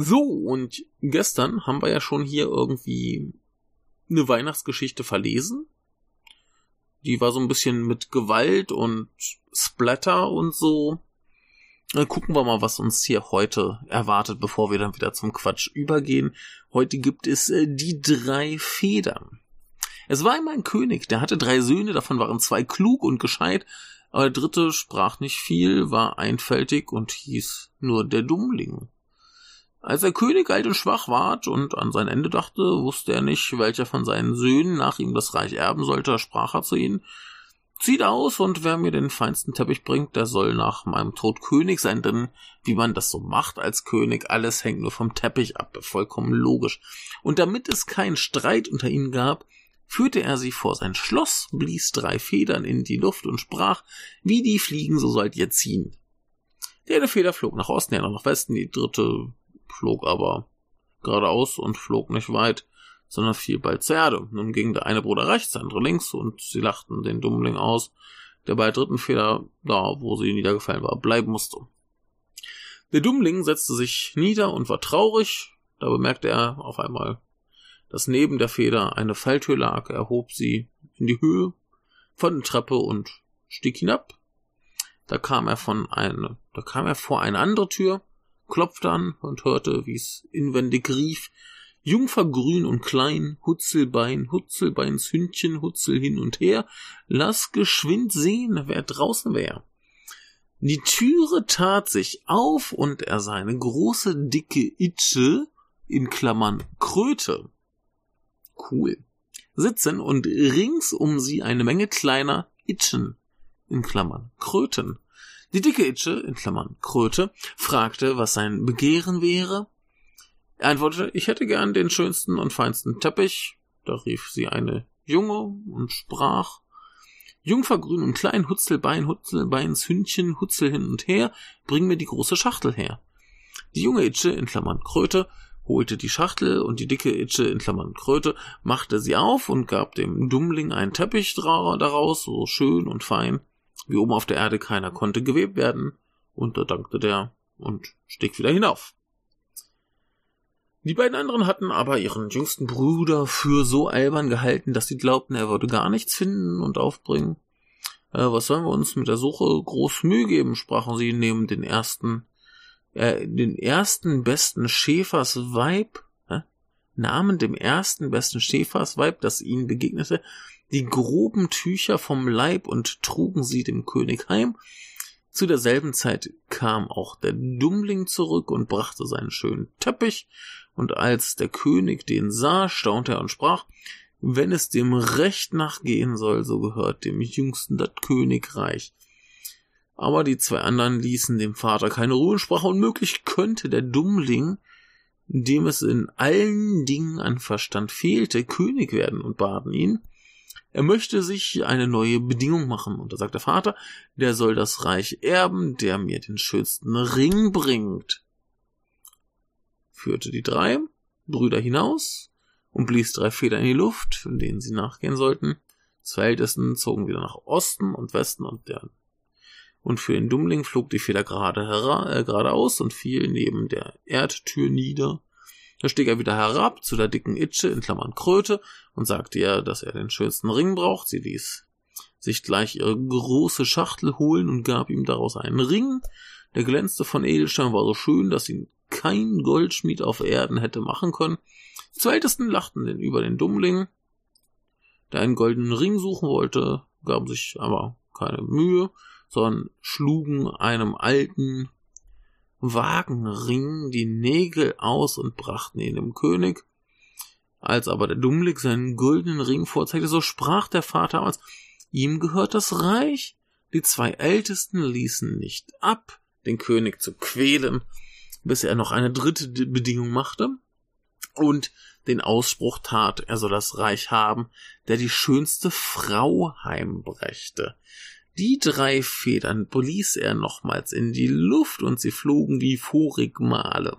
So, und gestern haben wir ja schon hier irgendwie eine Weihnachtsgeschichte verlesen. Die war so ein bisschen mit Gewalt und Splatter und so. Dann gucken wir mal, was uns hier heute erwartet, bevor wir dann wieder zum Quatsch übergehen. Heute gibt es äh, die drei Federn. Es war einmal ein König, der hatte drei Söhne, davon waren zwei klug und gescheit, aber der dritte sprach nicht viel, war einfältig und hieß nur der Dummling. Als der König alt und schwach ward und an sein Ende dachte, wusste er nicht, welcher von seinen Söhnen nach ihm das Reich erben sollte, sprach er zu ihnen, Zieht aus, und wer mir den feinsten Teppich bringt, der soll nach meinem Tod König sein, denn wie man das so macht als König, alles hängt nur vom Teppich ab, vollkommen logisch. Und damit es keinen Streit unter ihnen gab, führte er sie vor sein Schloss, blies drei Federn in die Luft und sprach, wie die fliegen, so sollt ihr ziehen. Die eine Feder flog nach Osten, die andere nach Westen, die dritte flog aber geradeaus und flog nicht weit, sondern fiel bald zur Erde. Nun ging der eine Bruder rechts, der andere links, und sie lachten den Dummling aus, der bei der dritten Feder, da wo sie niedergefallen war, bleiben musste. Der Dummling setzte sich nieder und war traurig, da bemerkte er auf einmal, dass neben der Feder eine Falltür lag, er hob sie in die Höhe von der Treppe und stieg hinab. Da kam er von eine, da kam er vor eine andere Tür, klopfte an und hörte, wie es inwendig rief, Jungfer grün und klein, Hutzelbein, Hutzelbeins Hündchen, Hutzel hin und her, lass geschwind sehen, wer draußen wär. Die Türe tat sich auf und er sah eine große, dicke Itsche, in Klammern Kröte. Cool. Sitzen und rings um sie eine Menge kleiner Itchen, in Klammern Kröten. Die dicke Itsche, in Klammern Kröte, fragte, was sein Begehren wäre. Er antwortete, ich hätte gern den schönsten und feinsten Teppich. Da rief sie eine Junge und sprach, Jungfer grün und klein, Hutzelbein, Hutzelbeins Hündchen, Hutzel hin und her, bring mir die große Schachtel her. Die junge Itsche, in Klammern Kröte, holte die Schachtel und die dicke Itsche, in Klammern Kröte, machte sie auf und gab dem Dummling einen Teppich daraus, so schön und fein, wie oben auf der Erde keiner konnte gewebt werden, und da dankte der und stieg wieder hinauf. Die beiden anderen hatten aber ihren jüngsten Bruder für so albern gehalten, dass sie glaubten, er würde gar nichts finden und aufbringen. Äh, was sollen wir uns mit der Suche groß Mühe geben, sprachen sie, nehmen den ersten, äh, den ersten besten Schäfersweib, äh, nahmen dem ersten besten Schäfersweib, das ihnen begegnete, die groben Tücher vom Leib und trugen sie dem König heim. Zu derselben Zeit kam auch der Dummling zurück und brachte seinen schönen Teppich, und als der König den sah, staunte er und sprach, wenn es dem Recht nachgehen soll, so gehört dem Jüngsten das Königreich. Aber die zwei anderen ließen dem Vater keine Ruhe und sprachen, unmöglich könnte der Dummling, dem es in allen Dingen an Verstand fehlte, König werden und baten ihn, er möchte sich eine neue Bedingung machen. Und da sagt der Vater, der soll das Reich erben, der mir den schönsten Ring bringt führte die drei Brüder hinaus und blies drei Federn in die Luft, in denen sie nachgehen sollten. Zwei Ältesten zogen wieder nach Osten und Westen und der und für den Dummling flog die Feder gerade äh, geradeaus und fiel neben der Erdtür nieder. Da stieg er wieder herab zu der dicken Itsche in Klammern Kröte und sagte ihr, dass er den schönsten Ring braucht. Sie ließ sich gleich ihre große Schachtel holen und gab ihm daraus einen Ring. Der glänzte von Edelstein, war so schön, dass ihn kein Goldschmied auf Erden hätte machen können. Die zwei Ältesten lachten denn über den Dummling, der einen goldenen Ring suchen wollte, gaben sich aber keine Mühe, sondern schlugen einem alten Wagenring die Nägel aus und brachten ihn dem König. Als aber der Dummling seinen goldenen Ring vorzeigte, so sprach der Vater aus, ihm gehört das Reich. Die zwei Ältesten ließen nicht ab, den König zu quälen, bis er noch eine dritte Bedingung machte und den Ausspruch tat, er soll das Reich haben, der die schönste Frau heimbrächte. Die drei Federn blies er nochmals in die Luft und sie flogen wie vorig Male.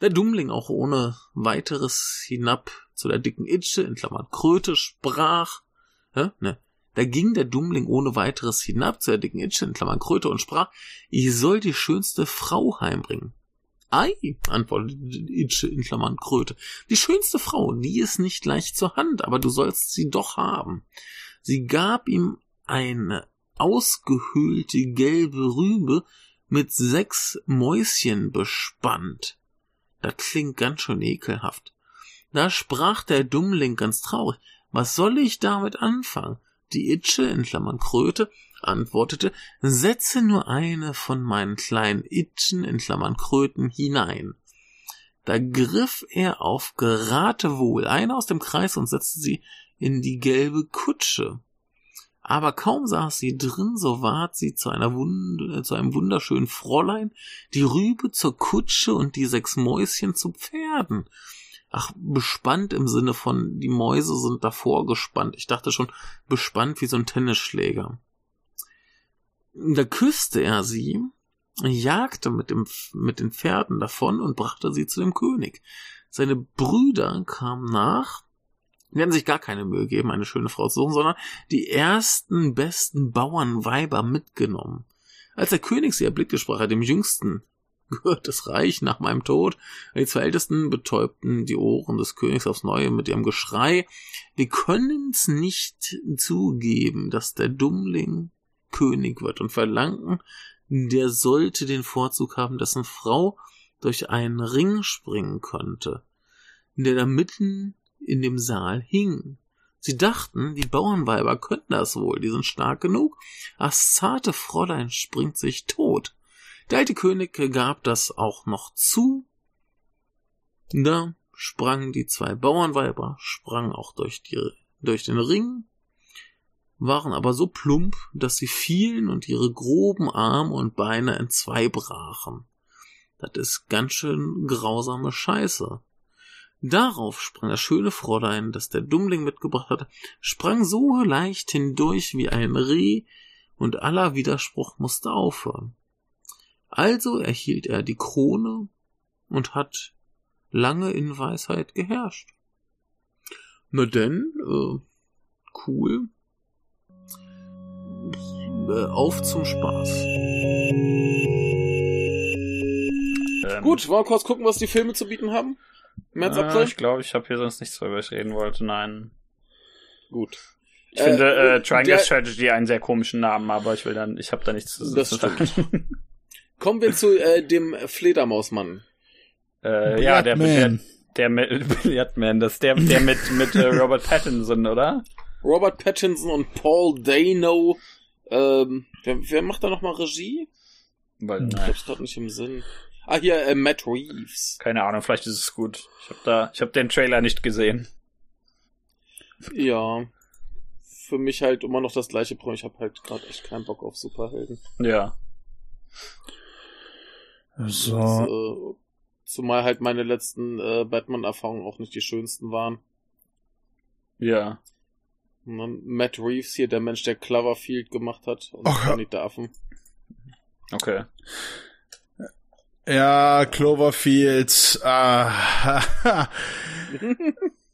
Der Dummling auch ohne weiteres hinab zu der dicken Itsche, in Klammern Kröte, sprach, hä, ne, da ging der Dummling ohne weiteres hinab zu der dicken Itsche, in Klammern Kröte und sprach, ich soll die schönste Frau heimbringen. Ei, antwortete Itsche in Klammern Kröte. Die schönste Frau, die ist nicht leicht zur Hand, aber du sollst sie doch haben. Sie gab ihm eine ausgehöhlte gelbe Rübe mit sechs Mäuschen bespannt. Das klingt ganz schön ekelhaft. Da sprach der Dummling ganz traurig. Was soll ich damit anfangen? Die Itsche, in Klammern Kröte, antwortete, setze nur eine von meinen kleinen Itchen, in Klammern Kröten, hinein. Da griff er auf Geratewohl eine aus dem Kreis und setzte sie in die gelbe Kutsche. Aber kaum saß sie drin, so ward sie zu einer Wund zu einem wunderschönen Fräulein, die Rübe zur Kutsche und die sechs Mäuschen zu Pferden. Ach, bespannt im Sinne von, die Mäuse sind davor gespannt. Ich dachte schon, bespannt wie so ein Tennisschläger. Da küsste er sie, jagte mit, dem, mit den Pferden davon und brachte sie zu dem König. Seine Brüder kamen nach, werden sich gar keine Mühe geben, eine schöne Frau zu suchen, sondern die ersten besten Bauernweiber mitgenommen. Als der König sie erblickte, sprach er dem Jüngsten, gehört das Reich nach meinem Tod. Die zwei Ältesten betäubten die Ohren des Königs aufs Neue mit ihrem Geschrei. Wir können's nicht zugeben, dass der Dummling König wird und verlangten, der sollte den Vorzug haben, dessen Frau durch einen Ring springen könnte, der da mitten in dem Saal hing. Sie dachten, die Bauernweiber könnten das wohl, die sind stark genug. Das zarte Fräulein springt sich tot. Der alte König gab das auch noch zu. Da sprangen die zwei Bauernweiber, sprangen auch durch, die, durch den Ring, waren aber so plump, dass sie fielen und ihre groben Arme und Beine entzwei brachen. Das ist ganz schön grausame Scheiße. Darauf sprang das schöne Fräulein, das der Dummling mitgebracht hatte, sprang so leicht hindurch wie ein Reh, und aller Widerspruch musste aufhören. Also erhielt er die Krone und hat lange in Weisheit geherrscht. Na denn, äh, cool. Äh, auf zum Spaß. Ähm, Gut, wollen wir kurz gucken, was die Filme zu bieten haben? März, April? Äh, ich glaube, ich habe hier sonst nichts, worüber ich reden wollte. Nein. Gut. Ich äh, finde äh, Triangle Strategy einen sehr komischen Namen, aber ich will dann, ich habe da nichts zu sagen. Das stimmt. Kommen wir zu äh, dem Fledermausmann. Äh, ja, der, der, der mit Billiardman, das der, der mit, mit äh, Robert Pattinson, oder? Robert Pattinson und Paul Dano. Ähm, wer, wer macht da nochmal Regie? Weil, ich hab's gerade nicht im Sinn. Ah, hier, äh, Matt Reeves. Keine Ahnung, vielleicht ist es gut. Ich habe da, ich habe den Trailer nicht gesehen. Ja. Für mich halt immer noch das gleiche Problem. Ich habe halt gerade echt keinen Bock auf Superhelden. Ja. So. Das, äh, zumal halt meine letzten äh, Batman-Erfahrungen auch nicht die schönsten waren. Ja. Und dann Matt Reeves hier, der Mensch, der Cloverfield gemacht hat. Und oh, Kandidaten. Okay. Ja, Cloverfield. Ah,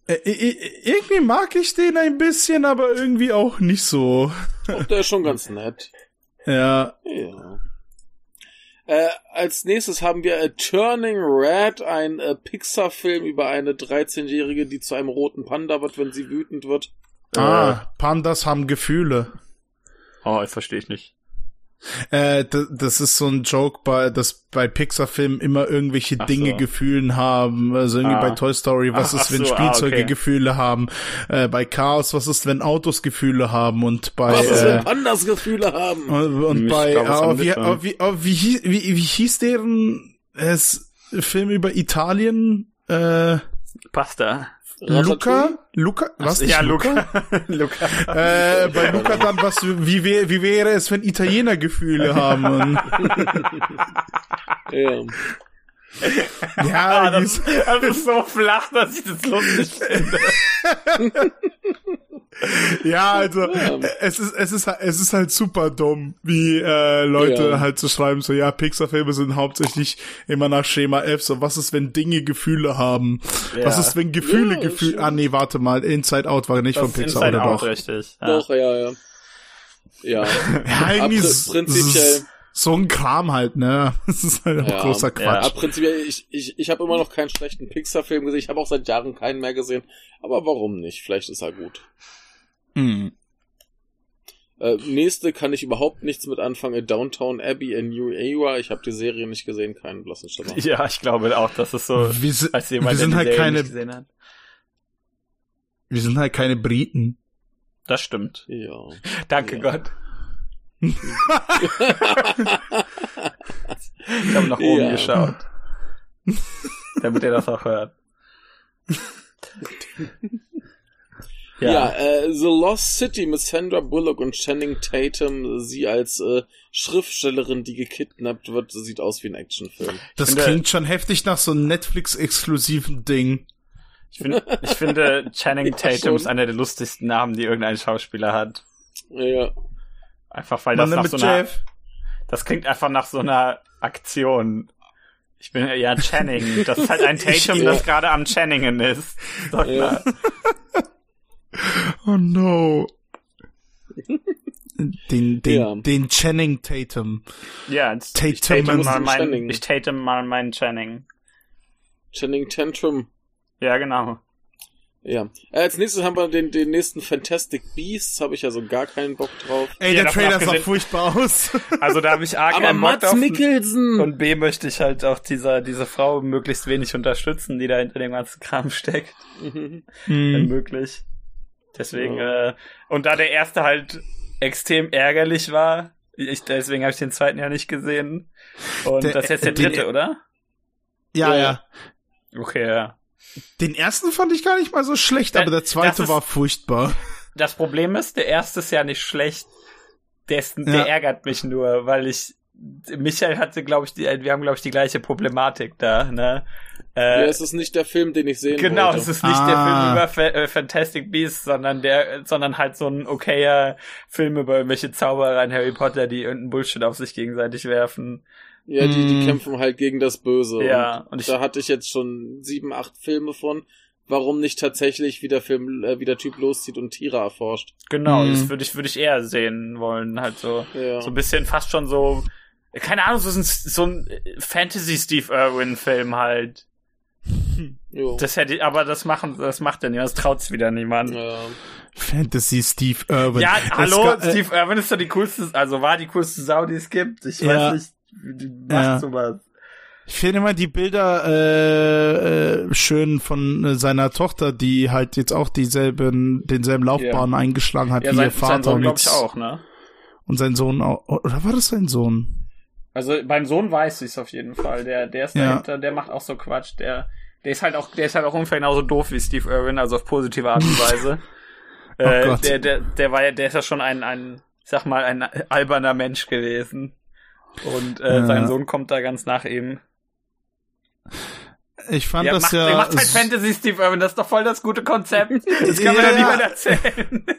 irgendwie mag ich den ein bisschen, aber irgendwie auch nicht so. Doch, der ist schon ganz nett. Ja. Ja. Äh, als nächstes haben wir A Turning Red, ein äh, Pixar-Film über eine 13-Jährige, die zu einem roten Panda wird, wenn sie wütend wird. Ah, äh, Pandas haben Gefühle. Oh, ich verstehe ich nicht. Äh, das ist so ein Joke, bei, dass bei Pixar-Filmen immer irgendwelche Ach Dinge so. Gefühlen haben. Also irgendwie ah. bei Toy Story, was Ach, ist, wenn so, Spielzeuge ah, okay. Gefühle haben? Äh, bei Chaos, was ist, wenn Autos Gefühle haben? Und bei was ist, äh, wenn Pandas Gefühle haben? Und, und bei glaub, oh, wie, oh, wie, oh, wie, wie, wie hieß deren es, Film über Italien? Äh, Pasta. Luca? Luca? Was? Ja, Luca. Luca. äh, bei Luca dann was, wie, wär, wie wäre es, wenn Italiener Gefühle haben? ja. Ja, ah, das, das, ist so flach, dass ich das lustig finde. ja, also es ist es ist es ist halt super dumm, wie äh, Leute ja. halt zu so schreiben so ja Pixar-Filme sind hauptsächlich immer nach Schema F. So was ist, wenn Dinge Gefühle haben? Ja. Was ist, wenn Gefühle ja, Gefühle? Ah nee, warte mal, Inside Out war nicht das von Pixar Inside oder Out, doch? Richtig. Ja. Doch ja ja. Ja. ja prinzipiell so ein Kram halt, ne? Das ist halt ja, großer Quatsch. Ja, prinzipiell, ich, ich, ich habe immer noch keinen schlechten Pixar-Film gesehen. Ich habe auch seit Jahren keinen mehr gesehen. Aber warum nicht? Vielleicht ist er gut. Hm. Äh, nächste kann ich überhaupt nichts mit anfangen. Downtown Abbey in New Era. Ich habe die Serie nicht gesehen, keinen blassen Schimmer. Ja, ich glaube auch, dass es so, wir, als jemand, wir sind halt keine, Wir sind halt keine Briten. Das stimmt. Ja. Danke ja. Gott. Ich habe nach oben ja. geschaut. Damit er das auch hört. Ja, ja äh, The Lost City mit Sandra Bullock und Channing Tatum. Sie als äh, Schriftstellerin, die gekidnappt wird, sieht aus wie ein Actionfilm. Das finde, klingt schon heftig nach so einem Netflix-exklusiven Ding. Ich, find, ich finde, Channing ja, Tatum schon. ist einer der lustigsten Namen, die irgendein Schauspieler hat. Ja. Einfach weil das nach so einer, Jeff. das klingt einfach nach so einer Aktion. Ich bin ja Channing. Das ist halt ein Tatum, ich, das gerade am Channingen ist. Doch ja. Oh no. Den, den, ja. den Channing Tatum. Ja, Tatum ich Tatum mal mein, ich Tatum mal meinen Channing. Channing Tantrum. Ja, genau. Ja. Äh, als nächstes haben wir den, den nächsten Fantastic Beasts, habe ich ja so gar keinen Bock drauf. Ey, ja, der Trailer sah furchtbar aus. Also da habe ich A Aber drauf. Mikkelsen. Und B möchte ich halt auch dieser, diese Frau möglichst wenig unterstützen, die da hinter dem ganzen Kram steckt. Mhm. Wenn möglich. Deswegen, ja. äh, und da der erste halt extrem ärgerlich war, ich, deswegen habe ich den zweiten ja nicht gesehen. Und der, das ist jetzt der dritte, oder? Ja, ja. Okay, ja. Den ersten fand ich gar nicht mal so schlecht, aber der zweite ist, war furchtbar. Das Problem ist, der erste ist ja nicht schlecht. Der, ist, der ja. ärgert mich nur, weil ich Michael hatte, glaube ich, die, wir haben, glaube ich, die gleiche Problematik da, ne? Äh, ja, es ist nicht der Film, den ich sehen genau, wollte. Genau, es ist nicht ah. der Film über Fa äh, Fantastic Beasts, sondern der, sondern halt so ein okayer Film über irgendwelche Zauberer in Harry Potter, die irgendeinen Bullshit auf sich gegenseitig werfen. Ja, die, die hm. kämpfen halt gegen das Böse. Ja, und, und ich, da hatte ich jetzt schon sieben, acht Filme von. Warum nicht tatsächlich, wie der Film, äh, wie der Typ loszieht und Tiere erforscht? Genau, mhm. das würde ich, würde ich eher sehen wollen, halt so, ja. so ein bisschen fast schon so, keine Ahnung, so ein, so ein Fantasy Steve Irwin Film halt. Jo. Das hätte, aber das machen, das macht er nicht, das traut's wieder niemand. Ja. Fantasy Steve Irwin. Ja, hallo, Steve Irwin ist doch die coolste, also war die coolste Sau, die es gibt. Ich ja. weiß nicht, macht ja. sowas. Ich finde immer die Bilder äh, äh, schön von äh, seiner Tochter, die halt jetzt auch dieselben, denselben Laufbahn yeah. eingeschlagen hat ja, wie sein, ihr Vater. Sein Sohn, glaube ich, auch, ne? Und sein Sohn auch. Oder war das sein Sohn? Also beim Sohn weiß ich es auf jeden Fall. Der, der ist dahinter, ja. der macht auch so Quatsch. Der, der ist halt auch, der ist halt auch ungefähr genauso doof wie Steve Irwin, also auf positive Art und Weise. oh äh. Der, der, der war ja, der ist ja schon ein, ein, sag mal, ein alberner Mensch gewesen. Und äh, ja. sein Sohn kommt da ganz nach ihm. Ich fand der das macht, ja. Der macht halt Fantasy Steve Irwin, das ist doch voll das gute Konzept. Das kann man ja niemand erzählen.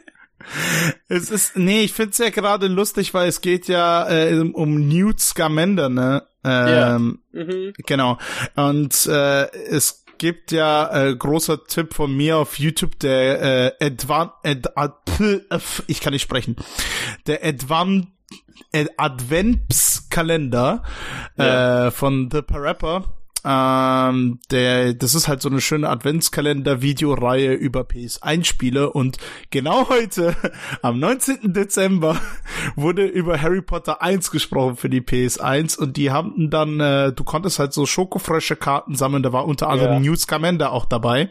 Es ist, nee, ich find's ja gerade lustig, weil es geht ja äh, um Newt Scamander, ne? Ähm, ja. Mhm. Genau. Und äh, es gibt ja äh, großer Tipp von mir auf YouTube, der äh, Advan Ad, Ad, ich kann nicht sprechen. Der Advan Adventskalender ja. äh, von The Parappa ähm, der, das ist halt so eine schöne Adventskalender-Videoreihe über PS1-Spiele und genau heute, am 19. Dezember, wurde über Harry Potter 1 gesprochen für die PS1 und die haben dann, äh, du konntest halt so schokofresche Karten sammeln, da war unter anderem ja. Newt Scamander auch dabei.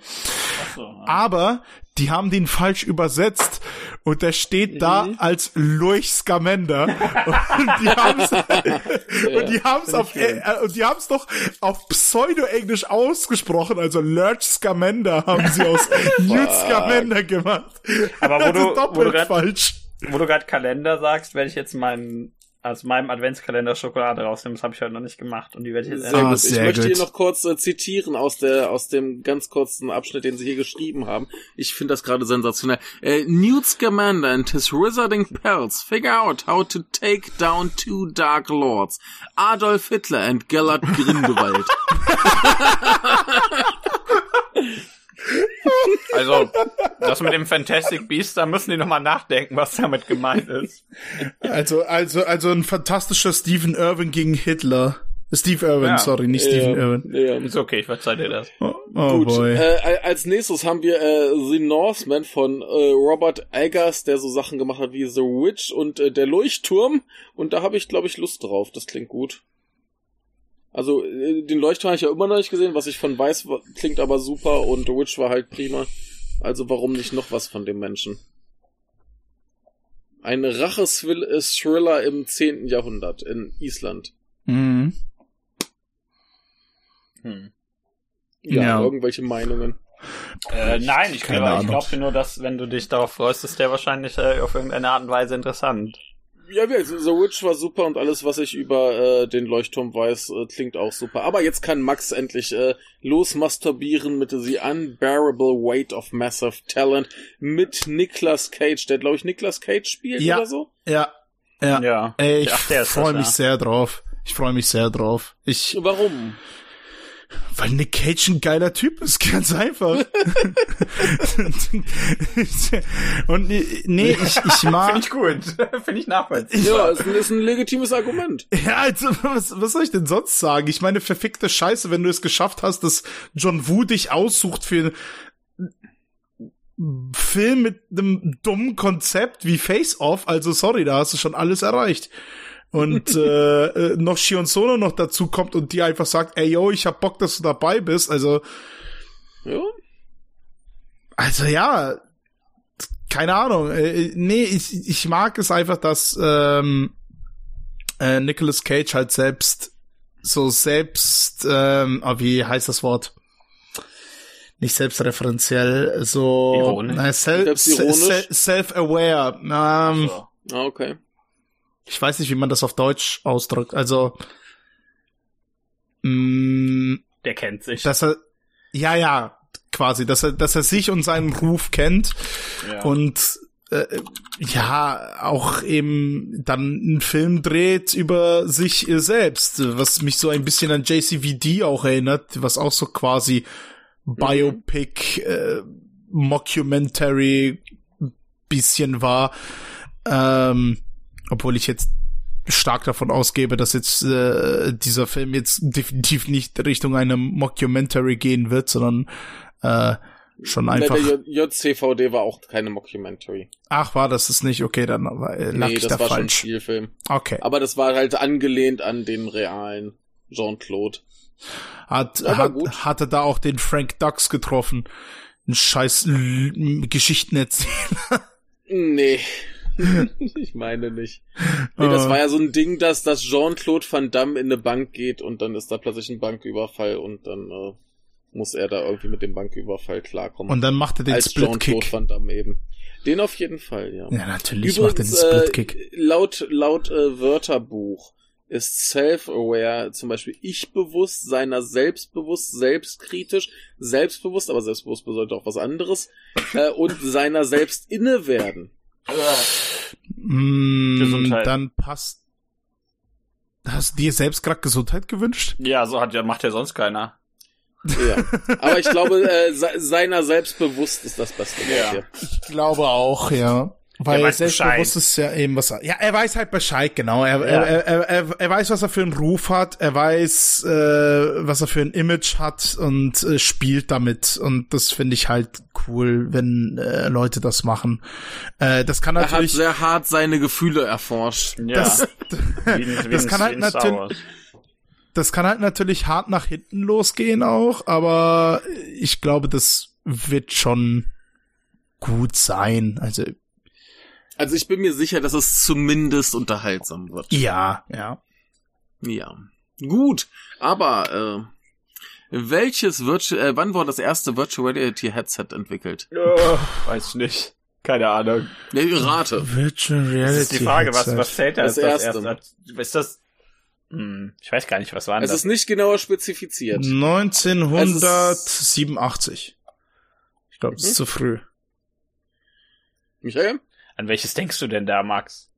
So, Aber die haben den falsch übersetzt und der steht mhm. da als Lurch Scamander und die haben's ja, und die haben's auf äh, und die haben's doch auf Pseudo-Englisch ausgesprochen, also Lurch Scamander haben sie aus Newt Scamander gemacht. Aber wo du, wo du grad, falsch. Wo du gerade Kalender sagst, werde ich jetzt meinen aus meinem Adventskalender Schokolade rausnehmen. Das habe ich heute noch nicht gemacht und die werde ich jetzt sehr gut. Ich möchte hier noch kurz äh, zitieren aus der aus dem ganz kurzen Abschnitt, den sie hier geschrieben haben. Ich finde das gerade sensationell. Äh, Newt Scamander and his wizarding pals figure out how to take down two dark lords, Adolf Hitler and Gellert Grindelwald. Also, das mit dem Fantastic Beast, da müssen die nochmal nachdenken, was damit gemeint ist. Also, also, also ein fantastischer Stephen Irwin gegen Hitler. Steve Irwin, ja. sorry, nicht Stephen ja, Irwin. Ja. Ist okay, ich verzeih dir das. Oh, oh Gut, boy. Äh, als nächstes haben wir äh, The Northman von äh, Robert Eggers, der so Sachen gemacht hat wie The Witch und äh, der Leuchtturm. Und da habe ich, glaube ich, Lust drauf. Das klingt gut. Also, äh, den Leuchtturm habe ich ja immer noch nicht gesehen. Was ich von weiß, klingt aber super. Und The Witch war halt prima. Also, warum nicht noch was von dem Menschen? Ein Rache-Thriller im 10. Jahrhundert in Island. Mhm. Hm. Ja, ja, irgendwelche Meinungen. Äh, nein, ich, glaube, ich glaube nur, dass wenn du dich darauf freust, ist der wahrscheinlich äh, auf irgendeine Art und Weise interessant. Ja, The Witch war super und alles, was ich über äh, den Leuchtturm weiß, äh, klingt auch super. Aber jetzt kann Max endlich äh, losmasturbieren mit The Unbearable Weight of Massive Talent mit Nicolas Cage, der glaube ich Nicolas Cage spielt ja, oder so. Ja, ja, ja. Ey, ich freue mich ja. sehr drauf. Ich freue mich sehr drauf. Ich. Warum? Weil Nick Cage ein geiler Typ ist, ganz einfach. und nee, ich, ich mag. Finde ich gut. Finde ich nachvollziehbar. Ja, ist ein, ist ein legitimes Argument. Ja, also, was, was soll ich denn sonst sagen? Ich meine, verfickte Scheiße, wenn du es geschafft hast, dass John Woo dich aussucht für Film mit einem dummen Konzept wie Face Off, also sorry, da hast du schon alles erreicht und äh, äh, noch Shion Sono noch dazu kommt und die einfach sagt, ey yo, ich hab Bock, dass du dabei bist. Also ja. Also ja, keine Ahnung. Äh, nee, ich, ich mag es einfach, dass ähm, äh, Nicolas Cage halt selbst so selbst, ähm, oh, wie heißt das Wort? Nicht selbstreferenziell, so äh, self, self-aware. Ähm, so. Ah, okay ich weiß nicht, wie man das auf Deutsch ausdrückt. Also mh, mm, der kennt sich. Dass er ja, ja, quasi, dass er, dass er sich und seinen Ruf kennt ja. und äh, ja, auch eben dann einen Film dreht über sich selbst, was mich so ein bisschen an JCVD auch erinnert, was auch so quasi mhm. Biopic, äh, Mockumentary bisschen war. Ähm, obwohl ich jetzt stark davon ausgebe, dass jetzt äh, dieser Film jetzt definitiv nicht Richtung einem Mockumentary gehen wird, sondern äh, schon einfach. Der JCVD war auch keine Mockumentary. Ach, war das es nicht? Okay, dann war, äh, lag nee, ich das da war falsch. schon ein Spielfilm. Okay. Aber das war halt angelehnt an den realen Jean-Claude. Hat, hat, hatte da auch den Frank Dux getroffen. Ein scheiß L Geschichtenerzähler. Nee. ich meine nicht. Nee, das war ja so ein Ding, dass, dass Jean-Claude Van Damme in eine Bank geht und dann ist da plötzlich ein Banküberfall und dann äh, muss er da irgendwie mit dem Banküberfall klarkommen. Und dann macht er den Als Split-Kick. Van Damme eben. Den auf jeden Fall, ja. Ja, natürlich Übrigens, macht er den Split-Kick. Äh, laut, laut äh, Wörterbuch ist self-aware zum Beispiel ich-bewusst, seiner selbstbewusst, selbstkritisch, selbstbewusst, aber selbstbewusst bedeutet auch was anderes, äh, und seiner selbst inne werden. Mm, Gesundheit. Dann passt. Hast du dir selbst gerade Gesundheit gewünscht? Ja, so hat ja macht ja sonst keiner. Ja. Aber ich glaube, äh, seiner selbstbewusst ist das Beste. Ja. Ich glaube auch, ja. Weil er selbstbewusst ist ja eben was. Ja, er weiß halt Bescheid, genau. Er, ja. er, er, er, er weiß, was er für einen Ruf hat. Er weiß, äh, was er für ein Image hat und äh, spielt damit. Und das finde ich halt cool, wenn äh, Leute das machen. Äh, das kann natürlich. Er hat sehr hart seine Gefühle erforscht. Ja. Das, das kann halt natürlich. Das kann halt natürlich hart nach hinten losgehen auch, aber ich glaube, das wird schon gut sein. Also also ich bin mir sicher, dass es zumindest unterhaltsam wird. Ja, ja. Ja. Gut, aber äh, welches Virtual, äh, wann wurde das erste Virtual Reality Headset entwickelt? Oh, weiß ich nicht. Keine Ahnung. Nee, rate. Virtual Reality. Das ist die Frage, was, was zählt da das, das erste? erste? Ist das, hm, ich weiß gar nicht, was war denn Es ist nicht genauer spezifiziert. 1987. Ich glaube, es ist hm? zu früh. Michael? An welches denkst du denn da, Max?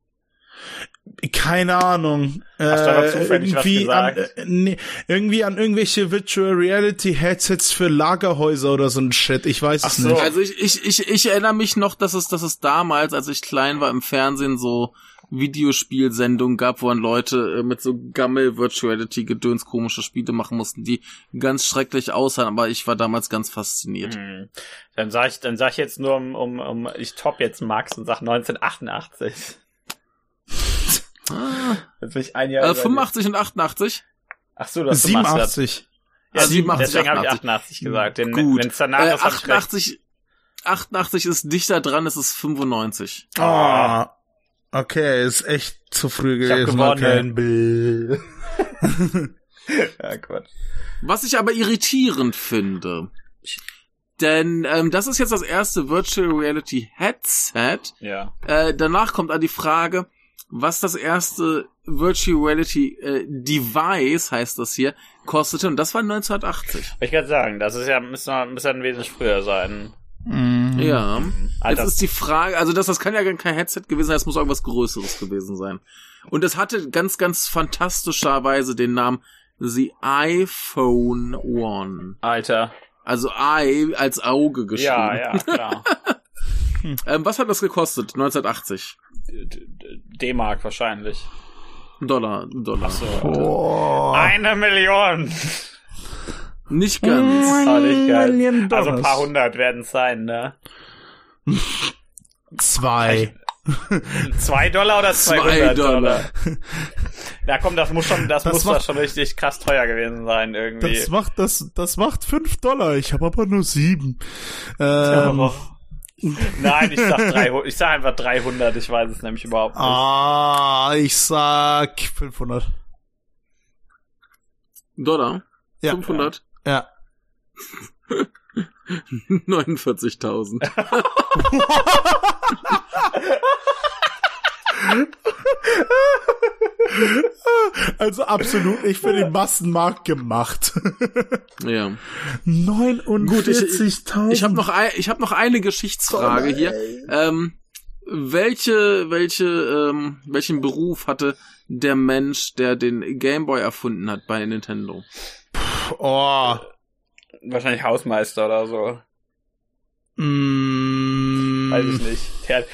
Keine Ahnung. Hast äh, irgendwie, an, äh, nee, irgendwie an irgendwelche Virtual Reality Headsets für Lagerhäuser oder so ein Shit. Ich weiß Ach es so. nicht. Also ich, ich, ich, ich erinnere mich noch, dass es, dass es damals, als ich klein war, im Fernsehen so Videospielsendungen gab, wo dann Leute äh, mit so Gammel Virtual Reality Gedöns komische Spiele machen mussten, die ganz schrecklich aussahen, aber ich war damals ganz fasziniert. Hm. Dann sag ich, dann sag ich jetzt nur um, um, um ich top jetzt Max und sag 1988. Ah. Jetzt bin ich ein Jahr. Äh, 85 und 88? Ach so, das 87. Ja, also 87, deswegen habe ich 88 gesagt. Denn Gut. Wenn's danach äh, 88, 88 ist dichter dran, es ist 95. Ah. Oh. Okay, ist echt zu früh gewesen. Ich hab gewonnen. Okay. ja, Gott. Was ich aber irritierend finde, denn ähm, das ist jetzt das erste Virtual Reality Headset. Ja. Äh, danach kommt an die Frage, was das erste Virtual Reality äh, Device, heißt das hier, kostete. Und das war 1980. Ich kann sagen, das ist ja, müsste, müsste ein wesentlich früher sein. Mhm. Ja. Alter. Jetzt ist die Frage, also das, das kann ja kein Headset gewesen sein, es muss irgendwas Größeres gewesen sein. Und es hatte ganz, ganz fantastischerweise den Namen The iPhone One. Alter. Also I als Auge geschrieben. Ja, ja, klar. ähm, was hat das gekostet? 1980? D-Mark wahrscheinlich. Dollar, Dollar. Ach so, oh. Eine Million. Nicht ganz. Oh, nicht geil. Also ein paar hundert werden es sein, ne? Zwei. Zwei Dollar oder 200 Dollar? Dollar? Na komm, das muss schon, das, das muss macht, schon richtig krass teuer gewesen sein irgendwie. Das macht, das, das macht fünf Dollar. Ich habe aber nur sieben. Ähm, Nein, ich sag 300, ich sag einfach 300, ich weiß es nämlich überhaupt nicht. Ah, ich sag 500. Dollar? Ja. 500? Ja. 49.000. also absolut nicht für den Massenmarkt gemacht. ja. 49.000. Ich, ich habe noch, ein, ich hab noch eine Geschichtsfrage oh hier. Ähm, welche, welche, ähm, welchen Beruf hatte der Mensch, der den Gameboy erfunden hat bei Nintendo? Oh. Wahrscheinlich Hausmeister oder so. Mm. Weiß ich nicht. Der,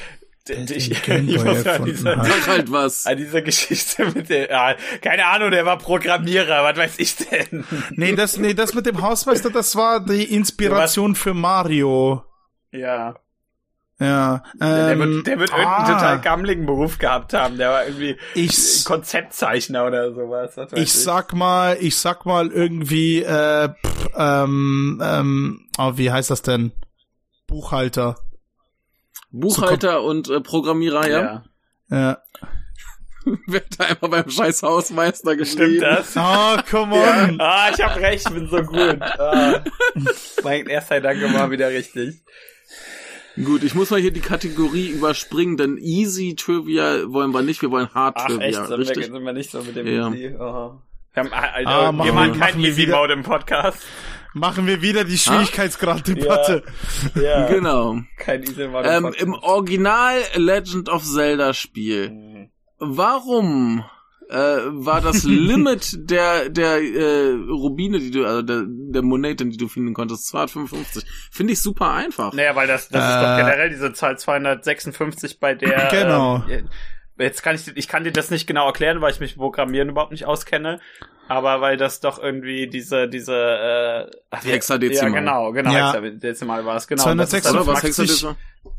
der, ich, ich muss an dieser, Sag halt was. An dieser Geschichte mit der, ja, keine Ahnung, der war Programmierer, was weiß ich denn? Nee, das, nee, das mit dem Hausmeister, das war die Inspiration für Mario. Ja. Ja, ähm, der, wird, der wird ah, irgendeinen total gammeligen Beruf gehabt haben. Der war irgendwie ich, Konzeptzeichner oder sowas. Ich, ich, sag mal, ich sag mal irgendwie, äh, pff, ähm, ähm, oh, wie heißt das denn? Buchhalter. Buchhalter so und äh, Programmierer, ja. Ja. ja. Wird da immer beim scheiß Hausmeister. Stimmt das? Oh, come on. Ja. Ah, ich hab recht, bin so gut. Ah. mein erster Danke war wieder richtig. Gut, ich muss mal hier die Kategorie überspringen, denn Easy Trivia wollen wir nicht, wir wollen Hard Ach, Trivia. Echt? Sind, Wir, sind wir nicht so mit dem ja. Easy? Oh. Wir, haben, also, ah, wir machen keinen Easy-Mode im Podcast. Machen wir wieder die Schwierigkeitsgrad-Debatte. Ja, ja, genau. Kein Easy-Mode im, ähm, Im Original Legend of Zelda Spiel. Mhm. Warum äh, war das Limit der der äh, Rubine, die du also der, der Monetten, die du finden konntest, 255. Finde ich super einfach. Naja, weil das das äh, ist doch äh. generell diese Zahl 256 bei der genau. Ähm, jetzt kann ich ich kann dir das nicht genau erklären, weil ich mich Programmieren überhaupt nicht auskenne aber weil das doch irgendwie diese, diese, äh, Hexadezimal. Ja, genau, genau, ja. Hexadezimal war es, genau. 256.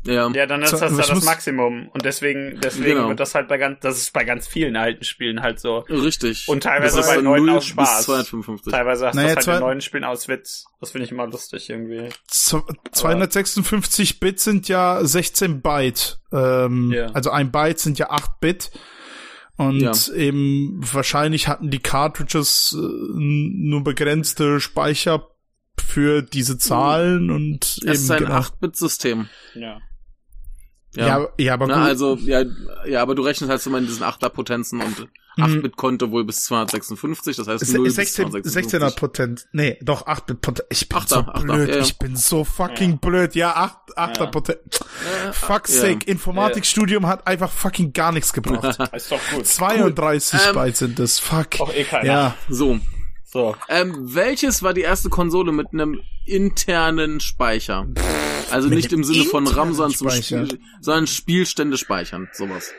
Ja. ja, dann ist das da das Maximum. Und deswegen, deswegen genau. wird das halt bei ganz, das ist bei ganz vielen alten Spielen halt so. Richtig. Und teilweise bei neuen aus Spaß. Teilweise hast du naja, das halt in neuen Spielen aus Witz. Das finde ich immer lustig irgendwie. 256 Bit sind ja 16 Byte. Ähm, ja. Also ein Byte sind ja 8 Bit. Und ja. eben wahrscheinlich hatten die Cartridges äh, nur begrenzte Speicher für diese Zahlen und es eben ist ein genau. 8-Bit-System. Ja. Ja, ja, ja aber Na, gut. Also, ja, ja, aber du rechnest halt immer in diesen 8er Potenzen und 8-Bit mhm. konnte wohl bis 256, das heißt 0 16, bis 16er Potent. Nee, doch 8-Bit Potent. Ich bin 8er, so 8er, blöd. Ja, ja. Ich bin so fucking ja. blöd. Ja, 8, 8er Potent. Fuck's sake. Informatikstudium hat einfach fucking gar nichts gebracht. ist doch gut. 32 cool. Byte sind das. Fuck. Doch eh keiner. Ja. So. So. Ähm, welches war die erste Konsole mit einem internen Speicher? Also nicht im Sinne von RAM, sondern, zum Spiel, sondern Spielstände speichern, sowas.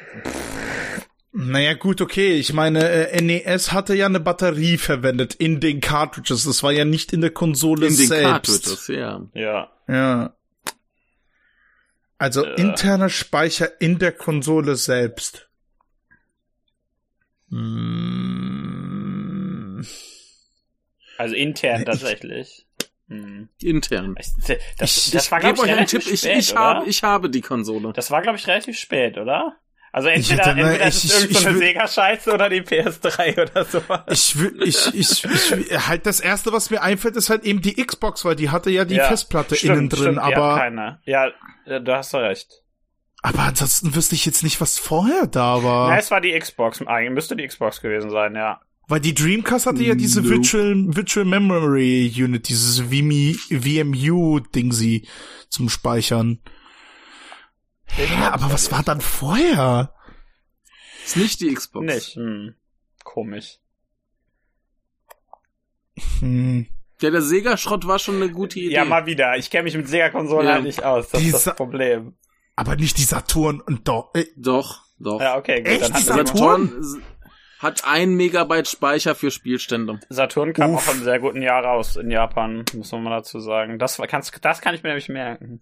Naja, gut, okay. Ich meine, äh, NES hatte ja eine Batterie verwendet in den Cartridges. Das war ja nicht in der Konsole selbst. In den Cartridges, ja. Ja. Ja. Also äh. interner Speicher in der Konsole selbst. Hm. Also intern tatsächlich. Hm. Intern. Das, das, das war, glaube ich, relativ Tipp. spät, ich, ich, habe, ich habe die Konsole. Das war, glaube ich, relativ spät, oder? Also entweder, hätte, entweder ich, ist es irgendeine so Sega-Scheiße oder die PS3 oder sowas. Ich, ich, ich, ich, halt das erste, was mir einfällt, ist halt eben die Xbox, weil die hatte ja die ja, Festplatte stimmt, innen drin, stimmt, aber. Keine. Ja, du hast recht. Aber ansonsten wüsste ich jetzt nicht, was vorher da war. Ja, es war die Xbox. Eigentlich müsste die Xbox gewesen sein, ja. Weil die Dreamcast hatte ja diese nope. Virtual, Virtual Memory Unit, dieses VMU-Dingsy zum Speichern. Ja, aber was war dann vorher? Ist nicht die Xbox. Nicht. Hm. Komisch. Hm. Ja, der Sega-Schrott war schon eine gute Idee. Ja, mal wieder. Ich kenne mich mit Sega-Konsolen ja. halt nicht aus. Das Dieser, ist das Problem. Aber nicht die Saturn und doch. Äh, doch, doch. Ja, okay, gut. Echt? Dann hat Saturn? Saturn hat ein Megabyte Speicher für Spielstände. Saturn kam Uff. auch im sehr guten Jahr raus in Japan, muss man mal dazu sagen. Das, kannst, das kann ich mir nämlich merken.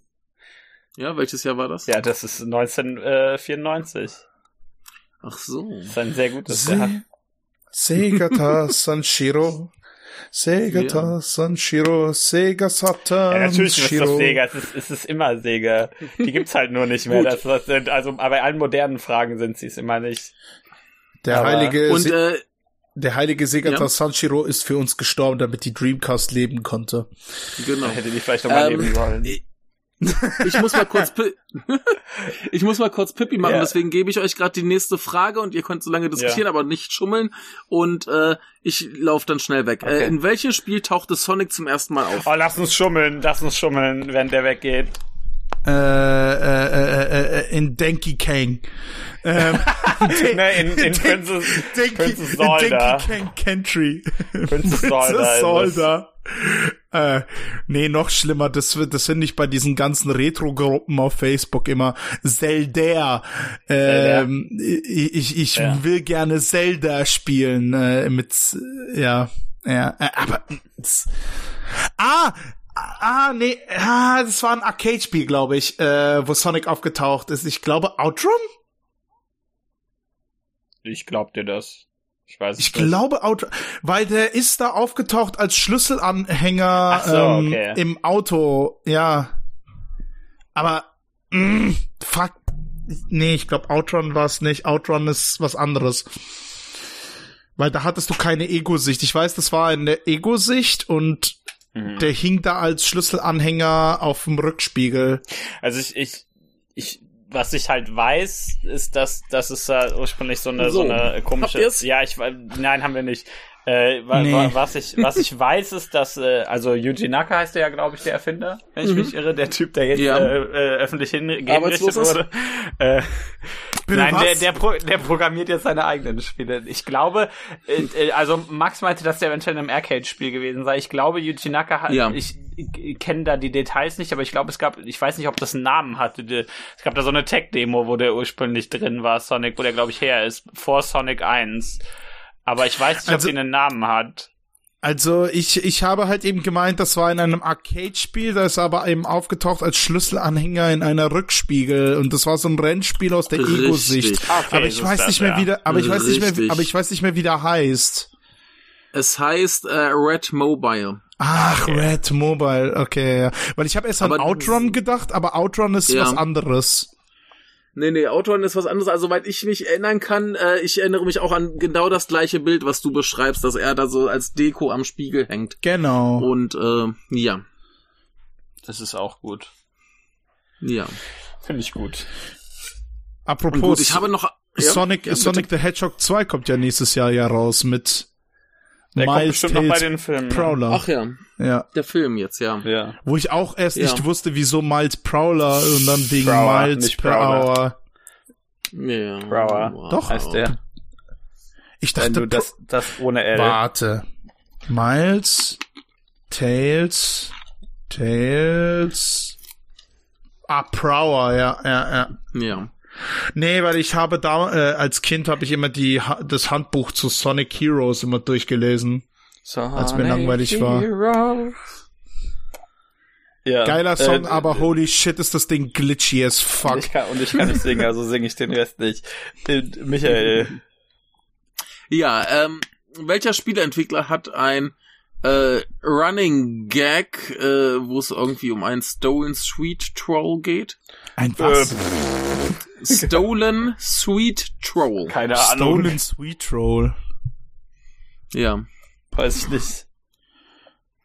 Ja, welches Jahr war das? Ja, das ist 1994. Ach so. Das ist ein sehr gutes Se Jahr. Segata Sanshiro. Segata ja. Sanshiro. Sega Saturn. Ja, natürlich ist das Sega. Es ist, es ist immer Sega. Die gibt's halt nur nicht mehr. Das, das also bei allen modernen Fragen sind sie es immer nicht. Der Aber heilige und, äh, der heilige Segata ja. Sanshiro ist für uns gestorben, damit die Dreamcast leben konnte. Genau. Hätte die vielleicht noch mal ähm, leben sollen. Ich muss mal kurz ich muss mal kurz Pippi machen, ja. deswegen gebe ich euch gerade die nächste Frage und ihr könnt so lange diskutieren, ja. aber nicht schummeln und äh, ich laufe dann schnell weg. Äh, okay. Äh, in welchem Spiel tauchte Sonic zum ersten Mal auf? Oh, lass uns schummeln, lass uns schummeln, wenn der weggeht. Äh, äh, äh, äh, in Denki Kang. Ähm, ne, in, in Princess, Denki, Princess Zelda. Denki Kang Country. Princess Zelda. Äh, nee, noch schlimmer, das, wird, das finde ich bei diesen ganzen Retro-Gruppen auf Facebook immer Zelda. Ähm, ich ich, ich ja. will gerne Zelda spielen äh, mit, ja, ja, äh, aber, ah, Ah, nee, ah, das war ein Arcade-Spiel, glaube ich, äh, wo Sonic aufgetaucht ist. Ich glaube, Outrun? Ich glaub dir das. Ich weiß Ich nicht. glaube, Auto, weil der ist da aufgetaucht als Schlüsselanhänger so, ähm, okay. im Auto, ja. Aber, mh, mm, fuck. Nee, ich glaube, Outrun war es nicht. Outrun ist was anderes. Weil da hattest du keine Ego-Sicht. Ich weiß, das war in der Ego-Sicht und mhm. der hing da als Schlüsselanhänger auf dem Rückspiegel. Also ich, ich, ich was ich halt weiß, ist, dass, dass es äh, ursprünglich so eine, so, so eine komische. Ja, ich nein, haben wir nicht. Äh, nee. was ich was ich weiß ist, dass äh, also Yuji Naka heißt der ja, glaube ich, der Erfinder, wenn ich mhm. mich irre, der Typ, der jetzt ja. äh, äh, öffentlich hingerichtet wurde. Äh, nein, der der, Pro, der programmiert jetzt seine eigenen Spiele. Ich glaube, äh, äh, also Max meinte, dass der eventuell in einem Arcade-Spiel gewesen sei. Ich glaube, Yuji Naka hat, ja. ich, ich kenne da die Details nicht, aber ich glaube, es gab, ich weiß nicht, ob das einen Namen hatte. Es gab da so eine Tech-Demo, wo der ursprünglich drin war, Sonic, wo der glaube ich her ist, vor Sonic 1. Aber ich weiß nicht, also, ob sie einen Namen hat. Also ich, ich habe halt eben gemeint, das war in einem Arcade-Spiel, da ist aber eben aufgetaucht als Schlüsselanhänger in einer Rückspiegel und das war so ein Rennspiel aus der Ego-Sicht. Okay, aber ich weiß das, nicht mehr, ja. wie der, aber ich weiß nicht mehr, aber ich weiß nicht mehr, wie der heißt. Es heißt äh, Red Mobile. Ach, okay. Red Mobile, okay. Weil ich habe erst an Outrun gedacht, aber Outrun ist ja. was anderes. Nee, nee, Outrun ist was anderes. Also, soweit ich mich erinnern kann, äh, ich erinnere mich auch an genau das gleiche Bild, was du beschreibst, dass er da so als Deko am Spiegel hängt. Genau. Und, äh, ja. Das ist auch gut. Ja. Finde ich gut. Apropos, gut, ich habe noch ja, Sonic, ja, Sonic the Hedgehog 2 kommt ja nächstes Jahr ja raus mit der Miles kommt bestimmt Tales noch bei den Filmen. Prowler. Ach ja. Ja. Der Film jetzt, ja. ja. Wo ich auch erst ja. nicht wusste, wieso Miles Prowler und dann wegen Brower, Miles per Hour. Ja. Brower. Wow. Doch. Heißt der. Ich dachte, du das, das ohne L. Warte. Miles, Tails, Tails. Ah, Prower, ja, ja, ja. Ja. Nee, weil ich habe da, äh, als Kind habe ich immer die, das Handbuch zu Sonic Heroes immer durchgelesen. Sonic als mir langweilig war. Ja, Geiler Song, äh, aber holy shit ist das Ding glitchy as fuck. Und ich kann, und ich kann nicht singen, also singe ich den Rest nicht. Äh, Michael. Ja, ähm, welcher Spieleentwickler hat ein äh, Running Gag, äh, wo es irgendwie um einen Stolen Sweet Troll geht? Ein was? Äh, Stolen Sweet Troll. Keine Ahnung. Stolen Sweet Troll. Ja. Weiß ich nicht.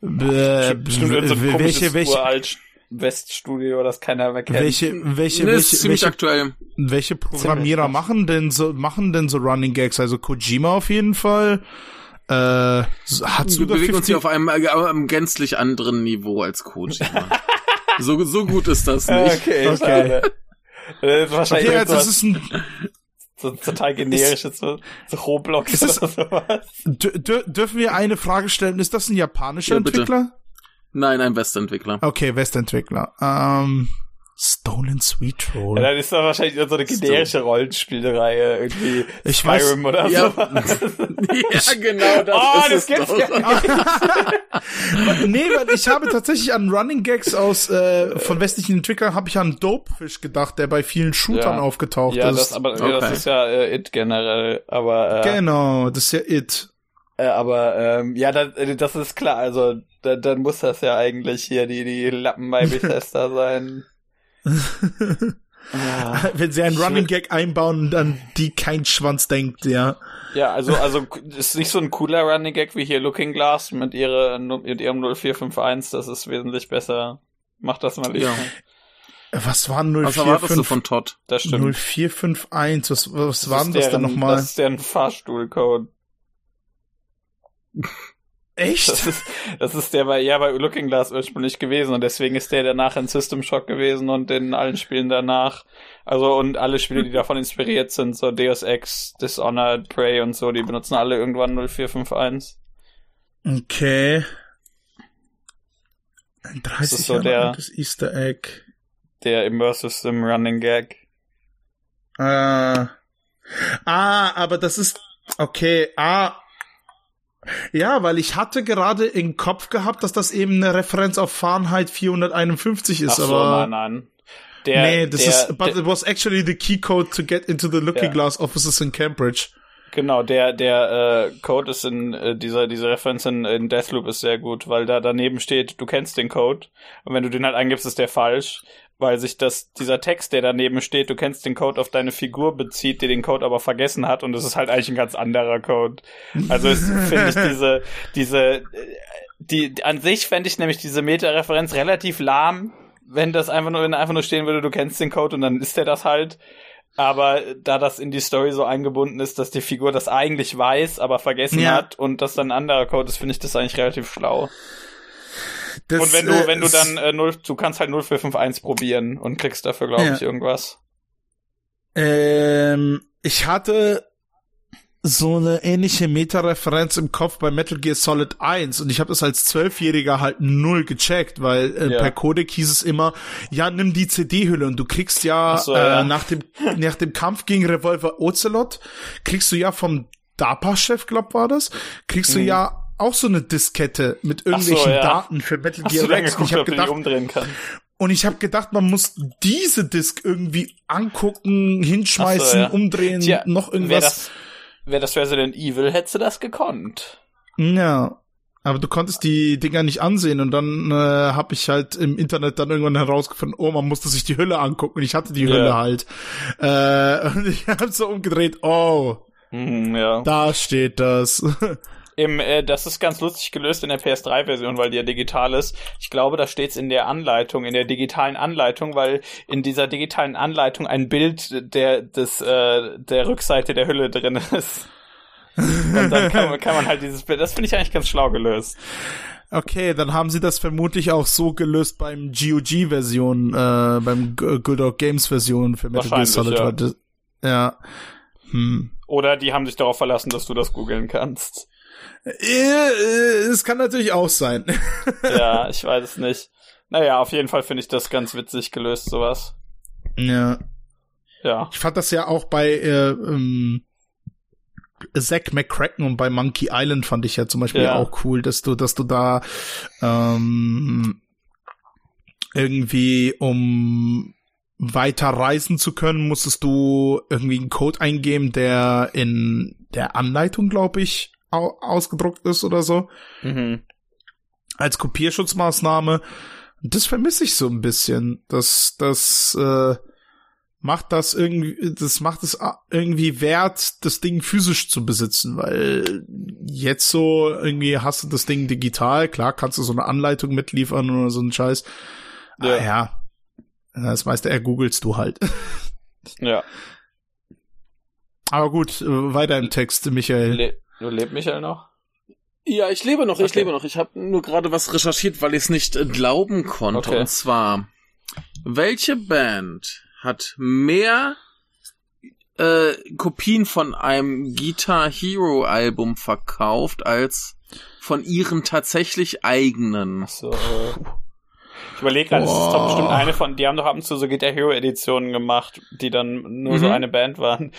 Bäh, Bestimmt so welche, welche, Weststudio, das keiner mehr kennt. Welche, welche, nee, welche, welche, aktuell. welche Programmierer machen denn so, machen denn so Running Gags? Also Kojima auf jeden Fall. Äh, hat's Wir bewegen uns hier auf einem, äh, einem gänzlich anderen Niveau als Kojima. so, so gut ist das nicht. Okay, okay. Äh, wahrscheinlich okay, also das ist ein so total generisches so, so Roblox ist oder sowas. Dürfen wir eine Frage stellen? Ist das ein japanischer ja, Entwickler? Nein, ein Westentwickler. Okay, Westentwickler. Ähm, Stolen Sweet Troll. Ja, dann ist das wahrscheinlich so eine generische Rollenspielreihe, irgendwie ich Skyrim weiß, oder ja. so. ja, genau das oh, ist das gibt's doch. ja Nee, weil ich habe tatsächlich an Running Gags aus äh, von westlichen Entwicklern habe ich an Dopefish gedacht, der bei vielen Shootern ja. aufgetaucht ja, ist. Das, aber, okay. ja, das ist ja äh, It generell, aber äh, Genau, das ist ja It. Äh, aber ähm, ja, das, das ist klar, also da, dann muss das ja eigentlich hier die, die Lappen bei Bethesda sein. Ah, Wenn sie einen Running Gag einbauen, dann die kein Schwanz denkt, ja. Ja, also, also, ist nicht so ein cooler Running Gag wie hier Looking Glass mit, ihre, mit ihrem 0451, das ist wesentlich besser. Mach das mal ja. Was war 0451? Was von Todd? Das stimmt. 0451, was, was das war denn das denn nochmal? Das ist deren Fahrstuhlcode. Echt? Das ist, das ist der bei, ja, bei Looking Glass ursprünglich gewesen und deswegen ist der danach in System Shock gewesen und in allen Spielen danach. Also und alle Spiele, die davon inspiriert sind, so Deus Ex, Dishonored, Prey und so, die benutzen alle irgendwann 0451. Okay. Ein 30 das ist so der, Easter Egg. Der Immersive Sim Running Gag. Äh. Ah, aber das ist, okay, ah, ja, weil ich hatte gerade im Kopf gehabt, dass das eben eine Referenz auf Fahrenheit 451 ist, Ach so, aber. Nein, nein. Der, nee, das der, ist, but der, it was actually the key code to get into the Looking ja. Glass offices in Cambridge. Genau, der, der äh, Code ist in äh, dieser, diese Referenz in, in Deathloop ist sehr gut, weil da daneben steht, du kennst den Code und wenn du den halt eingibst, ist der falsch weil sich das, dieser Text, der daneben steht, du kennst den Code auf deine Figur bezieht, die den Code aber vergessen hat und es ist halt eigentlich ein ganz anderer Code. Also finde ich diese, diese, die, an sich fände ich nämlich diese Meta-Referenz relativ lahm, wenn das einfach nur, wenn einfach nur stehen würde, du kennst den Code und dann ist der das halt. Aber da das in die Story so eingebunden ist, dass die Figur das eigentlich weiß, aber vergessen ja. hat und das dann ein anderer Code ist, finde ich das eigentlich relativ schlau. Das, und wenn du, äh, wenn du dann äh, 0, du kannst halt 0451 probieren und kriegst dafür, glaube ja. ich, irgendwas. Ähm, ich hatte so eine ähnliche Meta-Referenz im Kopf bei Metal Gear Solid 1 und ich habe das als Zwölfjähriger halt null gecheckt, weil äh, ja. per Codec hieß es immer, ja, nimm die CD-Hülle und du kriegst ja, so, äh, ja. nach dem nach dem Kampf gegen Revolver Ocelot kriegst du ja vom DARPA-Chef, glaub war das, kriegst mhm. du ja auch so eine Diskette mit irgendwelchen so, ja. Daten für Metal Gear Rex. Und ich habe gedacht, umdrehen kann. Und ich habe gedacht, man muss diese Disk irgendwie angucken, hinschmeißen, so, ja. umdrehen, Tja, noch irgendwas. Wäre das, Resident Evil, hättest du das gekonnt. Ja. Aber du konntest die Dinger nicht ansehen und dann äh, habe ich halt im Internet dann irgendwann herausgefunden, oh, man musste sich die Hülle angucken und ich hatte die ja. Hülle halt. Äh, und ich habe so umgedreht, oh, mhm, ja. da steht das. Im, äh, das ist ganz lustig gelöst in der PS3-Version, weil die ja digital ist. Ich glaube, da steht's in der Anleitung, in der digitalen Anleitung, weil in dieser digitalen Anleitung ein Bild der des äh, der Rückseite der Hülle drin ist. Und dann kann man, kann man halt dieses Bild. Das finde ich eigentlich ganz schlau gelöst. Okay, dann haben sie das vermutlich auch so gelöst beim GOG-Version, äh, beim Good Dog Games-Version für Metal Gear Solid. Ja. ja. Hm. Oder die haben sich darauf verlassen, dass du das googeln kannst. Äh, es kann natürlich auch sein. ja, ich weiß es nicht. Naja, auf jeden Fall finde ich das ganz witzig gelöst, sowas. Ja. Ja. Ich fand das ja auch bei äh, ähm, Zack McCracken und bei Monkey Island fand ich ja zum Beispiel ja. auch cool, dass du, dass du da ähm, irgendwie um weiter reisen zu können, musstest du irgendwie einen Code eingeben, der in der Anleitung, glaube ich, au ausgedruckt ist oder so. Mhm. Als Kopierschutzmaßnahme. Das vermisse ich so ein bisschen. Das, das äh, macht das irgendwie, das macht es irgendwie wert, das Ding physisch zu besitzen, weil jetzt so irgendwie hast du das Ding digital, klar kannst du so eine Anleitung mitliefern oder so ein Scheiß. Ja. Ah, ja. Das meiste ergoogelst du halt. Ja. Aber gut, weiter im Text, Michael. Le du lebt Michael noch? Ja, ich lebe noch, ich okay. lebe noch. Ich habe nur gerade was recherchiert, weil ich es nicht glauben konnte. Okay. Und zwar, welche Band hat mehr äh, Kopien von einem Guitar Hero Album verkauft als von ihren tatsächlich eigenen? Ach so. Ich überlege gerade, es ist doch bestimmt eine von, die haben doch ab und zu so Guitar Hero Editionen gemacht, die dann nur mhm. so eine Band waren.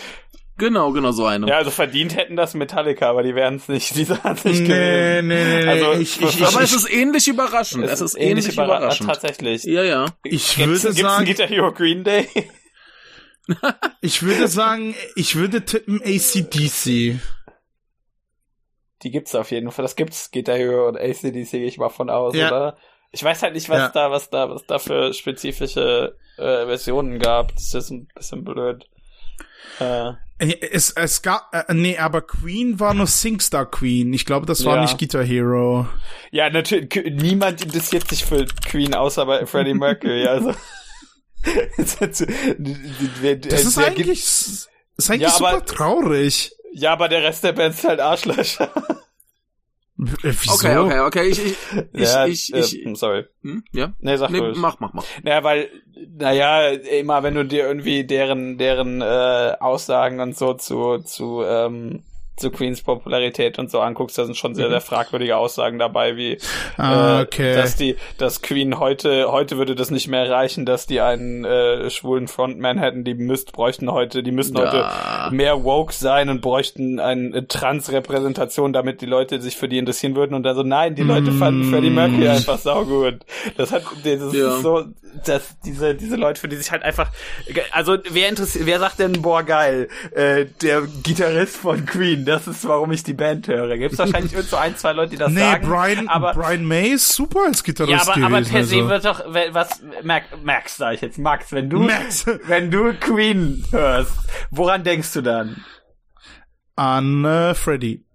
Genau, genau so eine. Ja, also verdient hätten das Metallica, aber die werden es nicht. Die sahen es nicht nee, gewesen. Nee, nee, also, ich, ich, aber ich, es ist ähnlich überraschend. Es, es ist ähnlich, ähnlich überraschend. Tatsächlich. Ja, ja. Ich würde gibt's, sagen. Gibt's Guitar Hero Green Day? ich würde sagen, ich würde tippen ACDC. Die gibt's auf jeden Fall. Das gibt's Guitar Hero und ACDC, gehe ich mal von aus, ja. oder? Ich weiß halt nicht, was ja. da, was da, was da für spezifische äh, Versionen gab. Das ist ein bisschen blöd. Äh. Es, es gab, äh, nee, aber Queen war nur SingStar Queen. Ich glaube, das war ja. nicht Guitar Hero. Ja, natürlich, niemand interessiert sich für Queen außer bei Freddie Mercury, also. das ist eigentlich, ist eigentlich ja, super aber, traurig. Ja, aber der Rest der Band ist halt Arschlöcher. Wieso? Okay, okay, okay. Ich, ich, ja, ich, ich, äh, sorry. Hm? Ja? Nee, sag nee, mach, mach, mach. Naja, weil, naja, immer wenn du dir irgendwie deren, deren äh, Aussagen und so zu, zu ähm, zu Queens Popularität und so anguckst, da sind schon sehr, mhm. sehr fragwürdige Aussagen dabei, wie ah, okay. äh, dass die, dass Queen heute, heute würde das nicht mehr reichen, dass die einen äh, schwulen Frontman hätten, die müsst, bräuchten heute, die müssten ja. heute mehr woke sein und bräuchten eine Trans-Repräsentation, damit die Leute sich für die interessieren würden und dann so, nein, die Leute mm. fanden Freddie Mercury einfach saugut. Das hat, das ja. ist so, dass diese, diese Leute, für die sich halt einfach, also wer interessiert, wer sagt denn, boah, geil, äh, der Gitarrist von Queen, das ist, warum ich die Band höre. Gibt es wahrscheinlich irgend so ein, zwei Leute, die das nee, sagen. Nee, Brian, aber, Brian May ist super als Gitarrist Ja, aber, aber per se also. wird doch, was, Max, Max sag ich jetzt, Max, wenn du, Max. wenn du Queen hörst, woran denkst du dann? An äh, Freddy.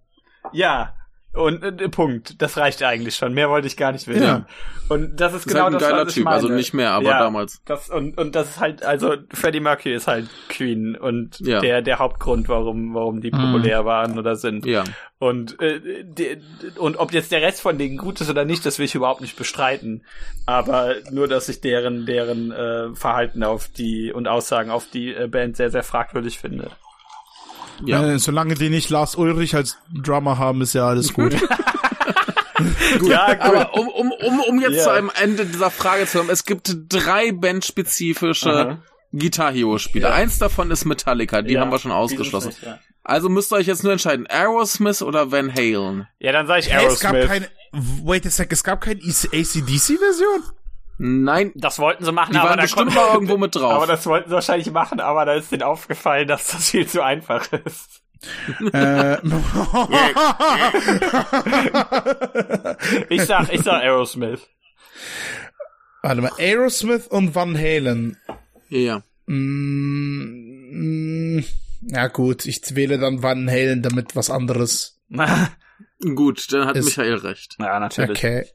Ja, und äh, Punkt. Das reicht eigentlich schon. Mehr wollte ich gar nicht wissen. Ja. Und das ist das genau ist halt das, was ich typ, also meine. Also nicht mehr, aber ja, damals. Das, und, und das ist halt, also Freddie Mercury ist halt Queen und ja. der, der Hauptgrund, warum, warum die populär mhm. waren oder sind. Ja. Und, äh, die, und ob jetzt der Rest von denen gut ist oder nicht, das will ich überhaupt nicht bestreiten. Aber nur, dass ich deren, deren äh, Verhalten auf die und Aussagen auf die äh, Band sehr, sehr fragwürdig finde. Ja. Äh, solange die nicht Lars Ulrich als Drummer haben, ist ja alles gut. gut. Ja, gut. aber um, um, um, um jetzt yeah. zu einem Ende dieser Frage zu kommen, es gibt drei bandspezifische Guitar Hero Spiele. Ja. Eins davon ist Metallica, die ja, haben wir schon ausgeschlossen. Nicht, ja. Also müsst ihr euch jetzt nur entscheiden, Aerosmith oder Van Halen. Ja, dann sage ich Aerosmith. Es gab keine, wait a sec, es gab keine ACDC Version? Nein. Das wollten sie machen, die aber waren da bestimmt mal irgendwo mit drauf. Aber das wollten sie wahrscheinlich machen, aber da ist denen aufgefallen, dass das viel zu einfach ist. äh, ich sag, ich sag Aerosmith. Warte mal, Aerosmith und Van Halen. Ja. Mm, mm, ja gut, ich wähle dann Van Halen, damit was anderes. Gut, dann hat es, Michael recht. Ja, natürlich. Okay.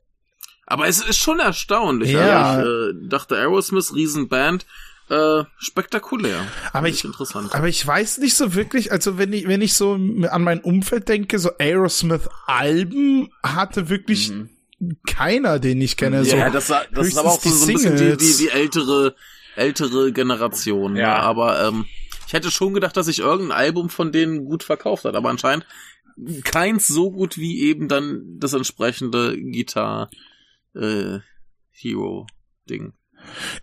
Aber es ist schon erstaunlich. Ja. Also ich äh, dachte Aerosmith, Riesenband, äh, spektakulär. Aber ich, interessant. aber ich weiß nicht so wirklich, also wenn ich, wenn ich so an mein Umfeld denke, so Aerosmith-Alben hatte wirklich mhm. keiner, den ich kenne. Ja, so das, das ist aber auch so, so ein bisschen die, die, die ältere, ältere Generation. Ja. Ne? Aber ähm, ich hätte schon gedacht, dass sich irgendein Album von denen gut verkauft hat, aber anscheinend keins so gut wie eben dann das entsprechende Guitar äh, Hero Ding.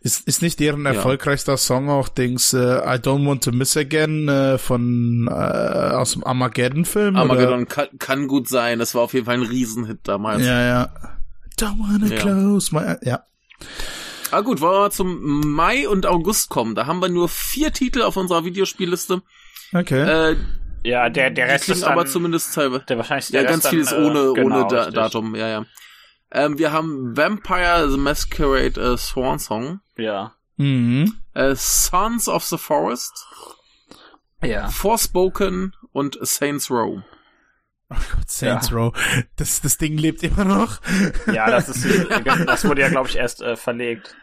Ist, ist nicht deren ja. erfolgreichster Song auch Dings uh, I Don't Want to Miss Again uh, von uh, aus dem Armageddon-Film? Armageddon kann, kann, gut sein. Das war auf jeden Fall ein Riesenhit damals. Ja, ja. Don't wanna ja. close my... Ja. Ah gut, wollen wir zum Mai und August kommen. Da haben wir nur vier Titel auf unserer Videospielliste. Okay. Äh, ja, der, der Rest ist dann, aber zumindest teilweise. Der wahrscheinlich der ja, ganz vieles ohne, genau, ohne da Datum. Ja, ja. Ähm, wir haben Vampire the Masquerade äh, Swan Song. Ja. Mhm. Äh, Sons of the Forest. Ja. Forspoken und Saints Row. Oh Gott, Saints ja. Row. Das, das Ding lebt immer noch. Ja, das ist, das wurde ja, glaube ich, erst äh, verlegt.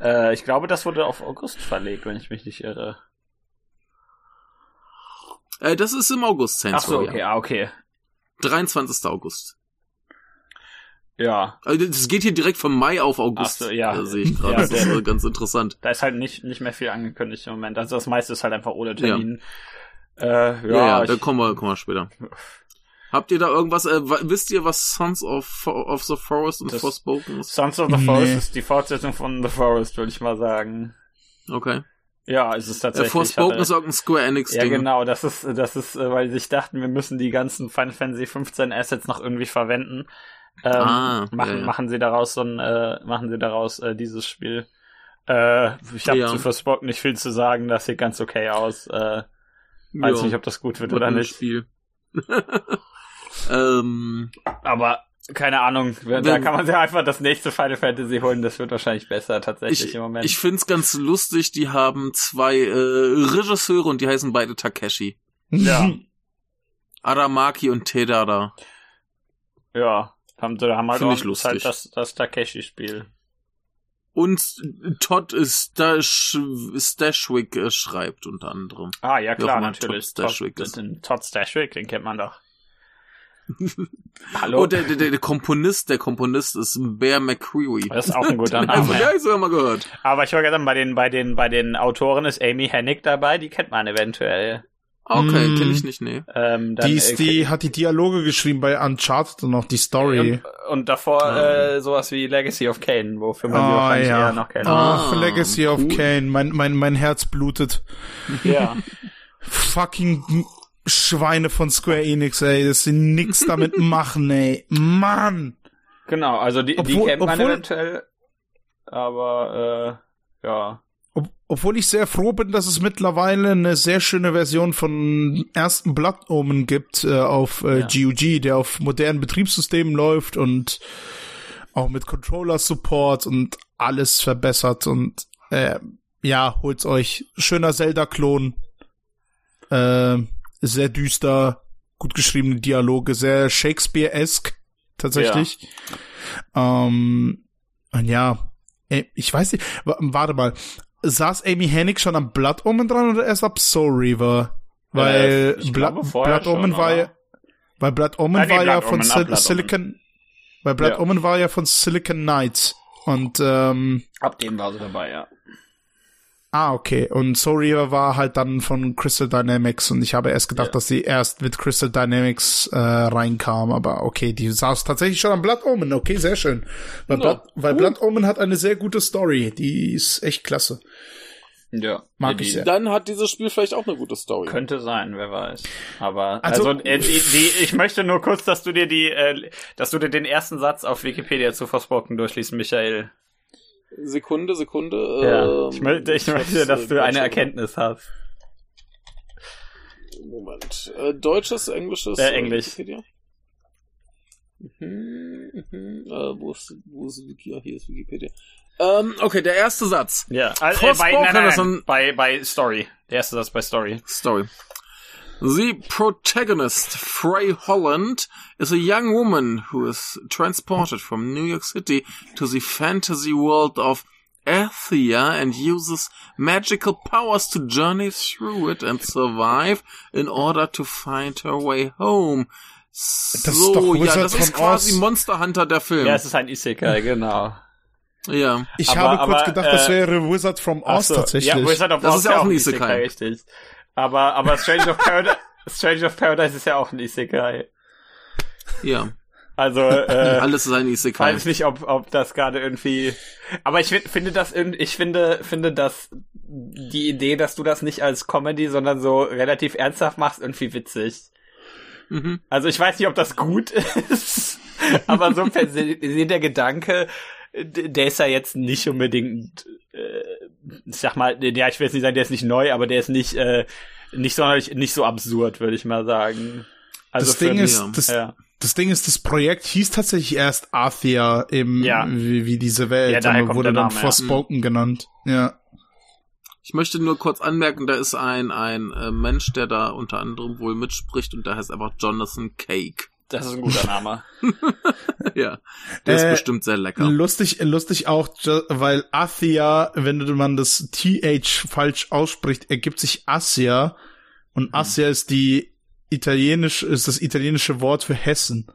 Äh, ich glaube, das wurde auf August verlegt, wenn ich mich nicht irre. Äh, das ist im August, Saints Ach so, Row. okay, ja. ah, okay. 23. August. Ja. Also das geht hier direkt vom Mai auf August. Ach so, ja. Da sehe ich gerade. Ja, das ist äh, ganz interessant. Da ist halt nicht, nicht mehr viel angekündigt im Moment. Also das meiste ist halt einfach ohne Termin. Ja, äh, ja, ja, ja da kommen wir, kommen wir später. Habt ihr da irgendwas, äh, wisst ihr, was Sons of, of the Forest und Forspoken ist? Sons of the Forest nee. ist die Fortsetzung von The Forest, würde ich mal sagen. Okay. Ja, es ist tatsächlich. Äh, Forspoken ist auch ein Square Enix Ding. Ja, genau, das ist, das ist, äh, weil sie sich dachten, wir müssen die ganzen Final Fantasy 15 Assets noch irgendwie verwenden. Ähm, ah, machen, ja, machen sie daraus so ein, äh, machen sie daraus äh, dieses Spiel. Äh, ich habe ja. zu Forspoken nicht viel zu sagen, das sieht ganz okay aus. Äh, weiß nicht, ob das gut wird, wird oder nicht. Spiel. ähm, Aber keine Ahnung, da wenn, kann man sich einfach das nächste Final Fantasy holen, das wird wahrscheinlich besser tatsächlich ich, im Moment. Ich find's ganz lustig, die haben zwei äh, Regisseure und die heißen beide Takeshi. Ja. Aramaki und Tedada. Ja, haben sie haben halt Find auch lustig. halt das, das Takeshi-Spiel. Und Todd Stash, Stashwick äh, schreibt unter anderem. Ah, ja klar, natürlich. Todd Stashwick, Todd, den, Todd Stashwick, den kennt man doch. Hallo? Oh, der, der, der Komponist, der Komponist ist Bear McCreary. Das ist auch ein guter Name. ja, ich sogar mal gehört. Aber ich wollte sagen, bei den, bei den, bei den Autoren ist Amy Hennig dabei, die kennt man eventuell. Okay, mm. kenne ich nicht, nee. Ähm, dann, die, ist, äh, die hat die Dialoge geschrieben bei Uncharted und auch die Story. Und, und davor oh. äh, sowas wie Legacy of Kane, wofür man oh, wahrscheinlich ja. eher noch kennt. Ach, oh, Legacy cool. of Kane, mein, mein, mein Herz blutet. Ja. Fucking Schweine von Square Enix, ey, dass sie nix damit machen, ey. Mann! Genau, also die, obwohl, die kennt man obwohl, eventuell, aber äh, ja. Ob, obwohl ich sehr froh bin, dass es mittlerweile eine sehr schöne Version von ersten Blood Omen gibt äh, auf äh, ja. GOG, der auf modernen Betriebssystemen läuft und auch mit Controller-Support und alles verbessert und äh, ja, holt's euch. Schöner Zelda-Klon. Äh, sehr düster, gut geschriebene Dialoge, sehr Shakespeare-esque tatsächlich. Ja. Ähm, und ja, ich weiß nicht, warte mal, saß Amy Hennig schon am Blood Omen dran oder erst ab Soul Reaver? Weil äh, Blood, Blood Omen schon, war ja, weil Blood Omen ah, war ja von Sil Silicon, weil Blood ja. Omen war ja von Silicon Knights und ähm, ab dem war sie dabei, ja. Ah, okay. Und Soul war halt dann von Crystal Dynamics und ich habe erst gedacht, ja. dass sie erst mit Crystal Dynamics äh, reinkam, aber okay, die saß tatsächlich schon am Blood Omen. Okay, sehr schön. Weil, ja, Blood, weil Blood Omen hat eine sehr gute Story, die ist echt klasse. Ja. Mag ich sehr. Dann hat dieses Spiel vielleicht auch eine gute Story. Könnte sein, wer weiß. Aber also, also äh, die, die, ich möchte nur kurz, dass du dir die, äh, dass du dir den ersten Satz auf Wikipedia zu Forspoken durchliest, Michael. Sekunde, Sekunde. Ja, ich, möchte, ich möchte, dass du eine Erkenntnis hast. Moment. Äh, deutsches, englisches? Äh, Englisch. Wikipedia? Mhm, mhm. Äh, wo ist, wo ist Wikipedia? Hier ist Wikipedia. Ähm, okay, der erste Satz. Ja, also, äh, bei, nein, nein, nein, bei, bei Story. Der erste Satz bei Story. Story. The protagonist, Frey Holland, is a young woman who is transported from New York City to the fantasy world of Athia and uses magical powers to journey through it and survive in order to find her way home. So, ja, das ist quasi Oz. Monster Hunter der Film. Ja, es ist ein Isekai, genau. Ja. Ich aber, habe kurz aber, gedacht, äh, das wäre Wizard from Oz so, tatsächlich. Ja, Wizard of das Oz ist ja auch ein Isekai. Isekai. Richtig. Aber, aber Strange of Paradise, Strange of Paradise ist ja auch ein Isekai. Ja. Also, äh, alles ist ein Isekai. Weiß nicht, ob, ob das gerade irgendwie, aber ich finde das irgendwie, ich finde, finde dass die Idee, dass du das nicht als Comedy, sondern so relativ ernsthaft machst, irgendwie witzig. Mhm. Also ich weiß nicht, ob das gut ist, aber so per se der Gedanke, der ist ja jetzt nicht unbedingt, äh, ich sag mal, ja, ich will jetzt nicht sagen, der ist nicht neu, aber der ist nicht, äh, nicht sonderlich, nicht so absurd, würde ich mal sagen. Also das Ding ist, das, ja. das Ding ist, das Projekt hieß tatsächlich erst Arthia im, ja. wie, wie diese Welt, ja, daher wurde dann Name, Forspoken ja. genannt, ja. Ich möchte nur kurz anmerken, da ist ein, ein äh, Mensch, der da unter anderem wohl mitspricht und der heißt einfach Jonathan Cake. Das ist ein guter Name. ja, der ist äh, bestimmt sehr lecker. Lustig, lustig auch, weil Athia, wenn man das TH falsch ausspricht, ergibt sich Asia und mhm. Asia ist die italienisch, ist das italienische Wort für Hessen.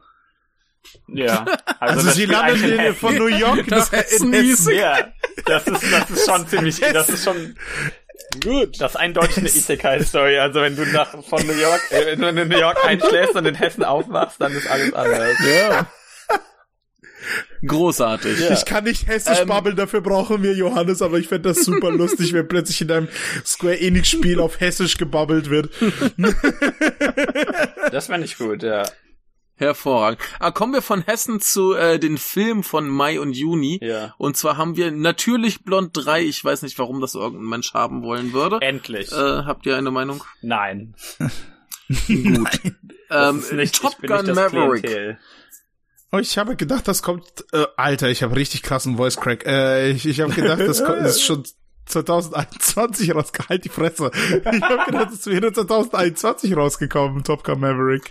Ja. Also, also sie landet von New York das nach Hessen. Hessen. Ja, das ist, das ist schon ziemlich, das ist schon Gut. Das ist eindeutig eine Isekai-Story. Also wenn du nach, von New York, äh, wenn du in New York einschläfst und in Hessen aufwachst, dann ist alles anders. Ja. Großartig. Ja. Ich kann nicht hessisch ähm, babbeln, dafür brauchen wir Johannes, aber ich fände das super lustig, wenn plötzlich in einem Square Enix Spiel auf hessisch gebabbelt wird. das fände ich gut, ja. Hervorragend. Ah, kommen wir von Hessen zu äh, den Film von Mai und Juni. Ja. Und zwar haben wir natürlich Blond 3. Ich weiß nicht, warum das irgendein Mensch haben wollen würde. Endlich. Äh, habt ihr eine Meinung? Nein. Gut. ähm, nicht, Top Gun Maverick. Klientel. Oh, ich habe gedacht, das kommt. Äh, Alter, ich habe richtig krassen Voice Crack. Äh, ich, ich habe gedacht, das, kommt, das ist schon 2021 rausgekommen. Halt die Fresse. Ich habe gedacht, es wäre 2021 rausgekommen, Top Gun Maverick.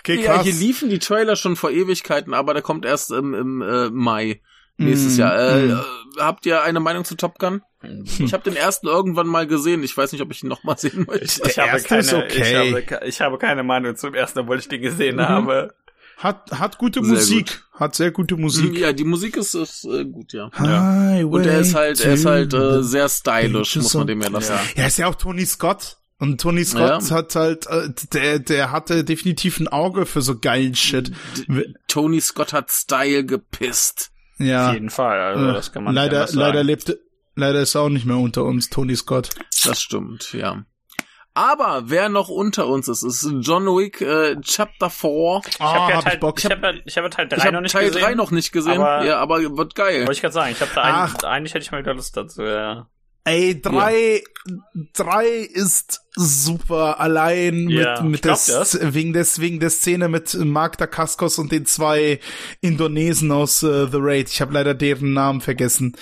Okay, krass. Ja, hier liefen die Trailer schon vor Ewigkeiten, aber der kommt erst im, im äh, Mai nächstes mm, Jahr. Äh, mm. habt ihr eine Meinung zu Top Gun? Hm. Ich habe den ersten irgendwann mal gesehen. Ich weiß nicht, ob ich ihn noch mal sehen möchte. Ich, ich habe keine, okay. ich, habe, ich habe keine Meinung zum ersten, obwohl ich den gesehen mhm. habe. Hat, hat gute sehr Musik. Gut. Hat sehr gute Musik. Ja, die Musik ist, ist äh, gut, ja. ja. Und er ist halt, er ist halt äh, sehr stylisch, muss man dem ja lassen. Ja, ist ja auch Tony Scott. Und Tony Scott ja. hat halt, äh, der, der hatte definitiv ein Auge für so geilen Shit. D Tony Scott hat Style gepisst. Ja. Auf jeden Fall, also das kann man leider, nicht leider lebte, leider ist er auch nicht mehr unter uns, Tony Scott. Das stimmt, ja. Aber wer noch unter uns ist, ist John Wick äh, Chapter 4. Ich habe ja hab Teil, ich, ich hab, ich hab Teil 3 ich hab noch nicht Teil gesehen. Teil 3 noch nicht gesehen, aber, ja, aber wird geil. Wollte ich gerade sagen, ich habe da ein, eigentlich hätte ich mal wieder Lust dazu, ja. Ey, drei, ja. drei ist super. Allein ja, mit, mit des, das. wegen des, wegen der Szene mit Magda Kaskos und den zwei Indonesen aus uh, The Raid. Ich habe leider deren Namen vergessen.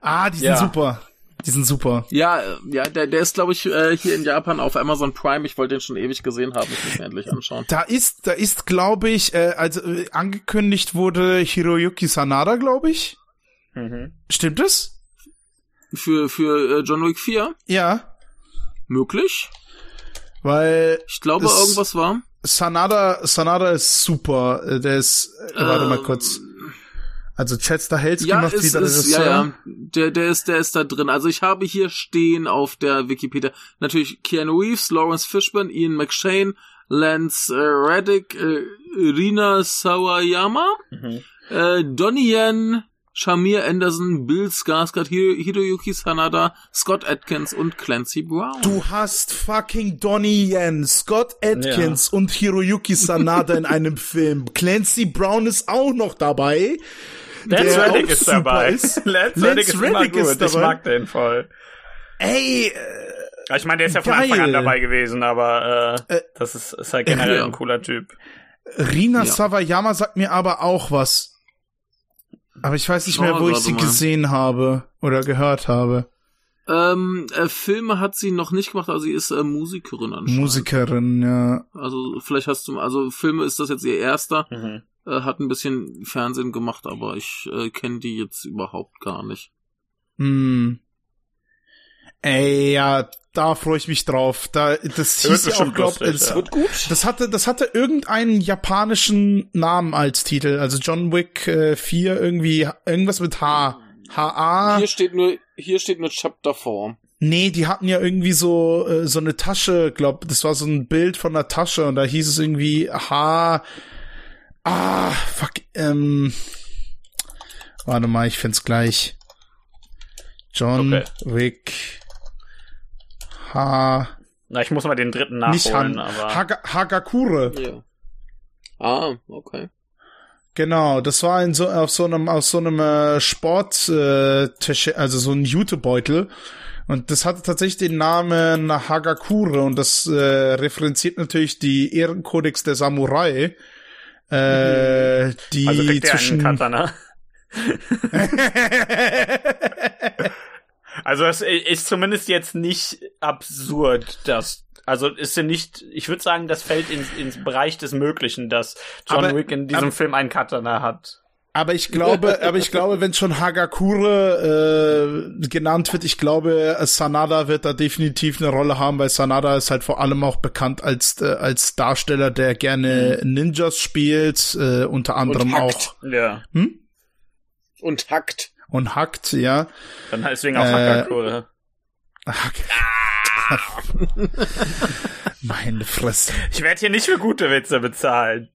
Ah, die sind ja. super. Die sind super. Ja, ja, der, der ist, glaube ich, äh, hier in Japan auf Amazon Prime. Ich wollte den schon ewig gesehen haben. Ich muss ihn endlich anschauen. Da ist, da ist, glaube ich, äh, also äh, angekündigt wurde Hiroyuki Sanada, glaube ich. Mhm. Stimmt es? Für, für äh, John Wick 4? Ja. Möglich? Weil. Ich glaube, irgendwas war. Sanada, Sanada ist super. Äh, der ist, äh, warte mal kurz. Also Chad Stahelski ja, macht wieder ist, Ja, ja, der, der ist, der ist da drin. Also ich habe hier stehen auf der Wikipedia natürlich Keanu Reeves, Lawrence Fishburne, Ian McShane, Lance äh, Reddick, äh, Rina Sawayama, mhm. äh, Donnie Yen, Shamir Anderson, Bill Skarsgård, Hiroyuki Sanada, Scott Atkins und Clancy Brown. Du hast fucking Donnie Yen, Scott Atkins ja. und Hiroyuki Sanada in einem Film. Clancy Brown ist auch noch dabei. Lance Reddick ist dabei. Ist. Lance, Lance Reddick ist Reddick. Ist dabei. Ich mag den voll. Ey, äh, ich meine, der ist ja von geil. Anfang an dabei gewesen, aber äh, äh, das ist, ist halt generell ja. ein cooler Typ. Rina ja. Sawayama sagt mir aber auch was. Aber ich weiß nicht mehr, wo ich sie mal. gesehen habe oder gehört habe. Ähm, äh, Filme hat sie noch nicht gemacht, also sie ist äh, Musikerin anscheinend. Musikerin, ja. Also vielleicht hast du, also Filme ist das jetzt ihr erster. Mhm. Äh, hat ein bisschen Fernsehen gemacht, aber ich äh, kenne die jetzt überhaupt gar nicht. Hm. Ey, ja, da freue ich mich drauf. Da, das hieß ja auch, glaub, lustig, es ja. wird gut. Das hatte, das hatte irgendeinen japanischen Namen als Titel. Also John Wick äh, 4 irgendwie, irgendwas mit H. H-A. Hier steht nur, hier steht nur Chapter 4. Nee, die hatten ja irgendwie so äh, so eine Tasche, glaub, das war so ein Bild von einer Tasche und da hieß es irgendwie H Ah, fuck, ähm Warte mal, ich find's gleich. John okay. Wick Ha. Na, ich muss mal den dritten nachholen, nicht Han, aber. Haga, Hagakure. Ja. Ah, okay. Genau, das war in so auf so einem aus so einem äh, Sport äh, also so ein Jutebeutel und das hatte tatsächlich den Namen Hagakure und das äh, referenziert natürlich die Ehrenkodex der Samurai. Äh, mhm. die also zwischen Katana. Also es ist zumindest jetzt nicht absurd, dass also ist ja nicht, ich würde sagen, das fällt ins, ins Bereich des Möglichen, dass John aber, Wick in diesem aber, Film einen Katana hat. Aber ich glaube, aber ich glaube, wenn schon Hagakure äh, genannt wird, ich glaube, Sanada wird da definitiv eine Rolle haben, weil Sanada ist halt vor allem auch bekannt als äh, als Darsteller, der gerne mhm. Ninjas spielt, äh, unter anderem auch. Ja. Hm? Und hackt und hackt, ja. Dann deswegen auch äh, Hackerkohle. Hack. Meine Fresse. Ich werde hier nicht für gute Witze bezahlen.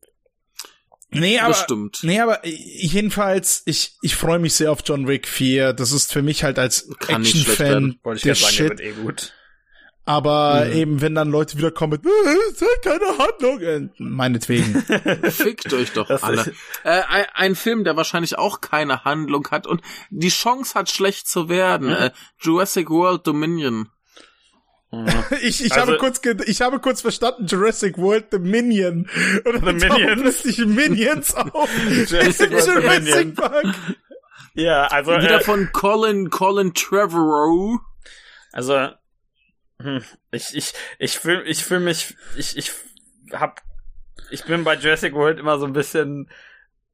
Nee, aber, das stimmt. Nee, aber jedenfalls, ich, ich freue mich sehr auf John Wick 4. Das ist für mich halt als Action-Fan der sagen, Shit. Der wird eh gut. Aber mhm. eben, wenn dann Leute wieder kommen mit, es hat keine Handlung, äh, meinetwegen. Fickt euch doch das alle. Äh, ein, ein, Film, der wahrscheinlich auch keine Handlung hat und die Chance hat, schlecht zu werden. Mhm. Äh, Jurassic World Dominion. Ich, ich, also, habe kurz ich habe kurz verstanden Jurassic World Dominion. Und dann The Minions. plötzlich Minions auf. Jurassic, Jurassic Park. Ja, also. Wieder äh, von Colin, Colin Trevorrow. Also, ich, ich, ich fühle ich fühl mich, ich, ich hab, ich bin bei Jurassic World immer so ein bisschen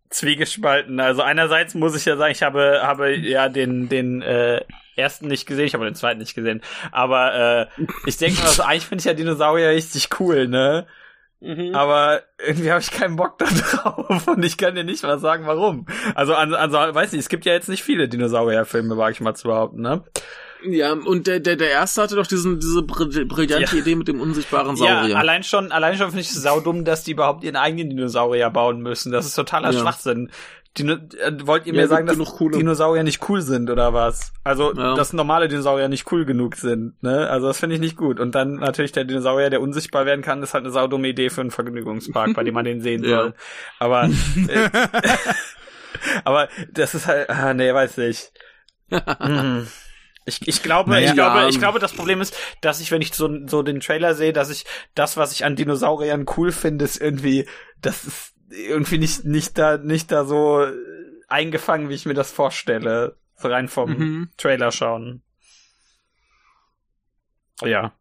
zwiegespalten. Also einerseits muss ich ja sagen, ich habe, habe ja den, den äh, ersten nicht gesehen, ich habe den zweiten nicht gesehen. Aber äh, ich denke mal, also, eigentlich finde ich ja Dinosaurier richtig cool, ne? Mhm. Aber irgendwie habe ich keinen Bock da drauf und ich kann dir nicht mal sagen, warum. Also, also, also weiß nicht, es gibt ja jetzt nicht viele Dinosaurierfilme, wage ich mal zu behaupten, ne? Ja, und der, der, der erste hatte doch diesen, diese brillante ja. Idee mit dem unsichtbaren Saurier. Ja, allein schon, allein schon finde ich es saudumm, dass die überhaupt ihren eigenen Dinosaurier bauen müssen. Das ist totaler ja. Schwachsinn. Dino äh, wollt ihr ja, mir sagen, dass Dinosaurier nicht cool sind oder was? Also, ja. dass normale Dinosaurier nicht cool genug sind, ne? Also, das finde ich nicht gut. Und dann natürlich der Dinosaurier, der unsichtbar werden kann, ist halt eine saudumme Idee für einen Vergnügungspark, bei dem man den sehen soll. Aber, äh, aber das ist halt, ah, nee, weiß nicht. mhm. Ich, ich glaube, naja, ich glaube, ich glaube, das Problem ist, dass ich, wenn ich so, so den Trailer sehe, dass ich das, was ich an Dinosauriern cool finde, ist irgendwie, das ist irgendwie nicht, nicht da, nicht da so eingefangen, wie ich mir das vorstelle. So rein vom mhm. Trailer schauen. Ja.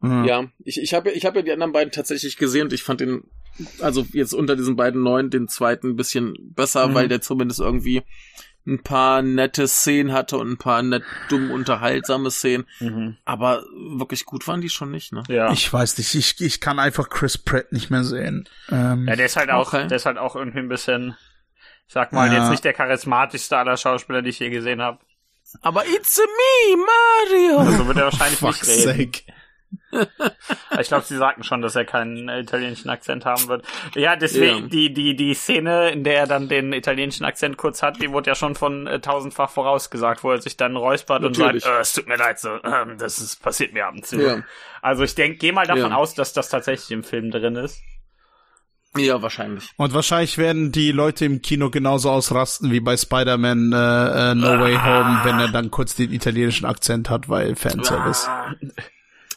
Mhm. Ja, ich, ich habe ich hab ja die anderen beiden tatsächlich gesehen und ich fand den, also jetzt unter diesen beiden neuen, den zweiten ein bisschen besser, mhm. weil der zumindest irgendwie ein paar nette Szenen hatte und ein paar nett dumm unterhaltsame Szenen. Mhm. Aber wirklich gut waren die schon nicht, ne? Ja. Ich weiß nicht, ich, ich kann einfach Chris Pratt nicht mehr sehen. Ähm, ja, der ist halt auch, okay. der ist halt auch irgendwie ein bisschen, ich sag mal, ja. jetzt nicht der charismatischste aller Schauspieler, die ich je gesehen habe. Aber it's me, Mario! Also wird er wahrscheinlich nicht reden. Sake ich glaube, sie sagten schon, dass er keinen italienischen Akzent haben wird. Ja, deswegen, ja. die, die, die Szene, in der er dann den italienischen Akzent kurz hat, die wurde ja schon von äh, tausendfach vorausgesagt, wo er sich dann räuspert Natürlich. und sagt, äh, es tut mir leid, so, äh, das ist, passiert mir ab und zu. Ja. Also ich denke, geh mal davon ja. aus, dass das tatsächlich im Film drin ist. Ja, wahrscheinlich. Und wahrscheinlich werden die Leute im Kino genauso ausrasten wie bei Spider-Man äh, äh, No ah. Way Home, wenn er dann kurz den italienischen Akzent hat, weil Fanservice.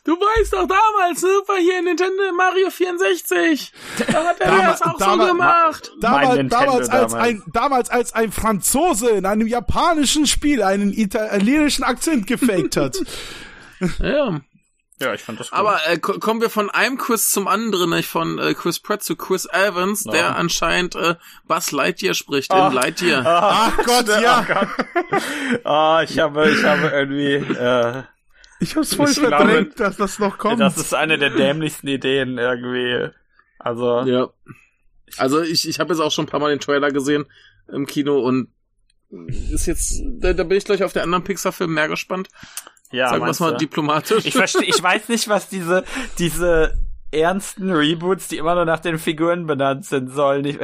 Ah. Du weißt doch damals, Super hier in Nintendo Mario 64. Da hat er Dam das auch so gemacht. Damals, damals, als ein, damals als ein Franzose in einem japanischen Spiel einen italienischen Akzent gefaked hat. ja. Ja, ich fand das gut. Aber äh, kommen wir von einem Quiz zum anderen, nicht von äh, Chris Pratt zu Chris Evans, no. der anscheinend äh, Buzz Lightyear spricht oh. in Lightyear. Oh, Ach Gott, ja. Oh, Gott. oh, ich habe, ich habe irgendwie. Äh, ich hab's voll verdrängt, dass das noch kommt. Das ist eine der dämlichsten Ideen irgendwie. Also. Ja. Also ich, ich habe jetzt auch schon ein paar Mal den Trailer gesehen im Kino und ist jetzt, da, da bin ich gleich auf der anderen Pixar-Film mehr gespannt. Ja, Sagen wir mal diplomatisch. Ich verstehe, ich weiß nicht, was diese, diese ernsten Reboots, die immer nur nach den Figuren benannt sind sollen. Ich,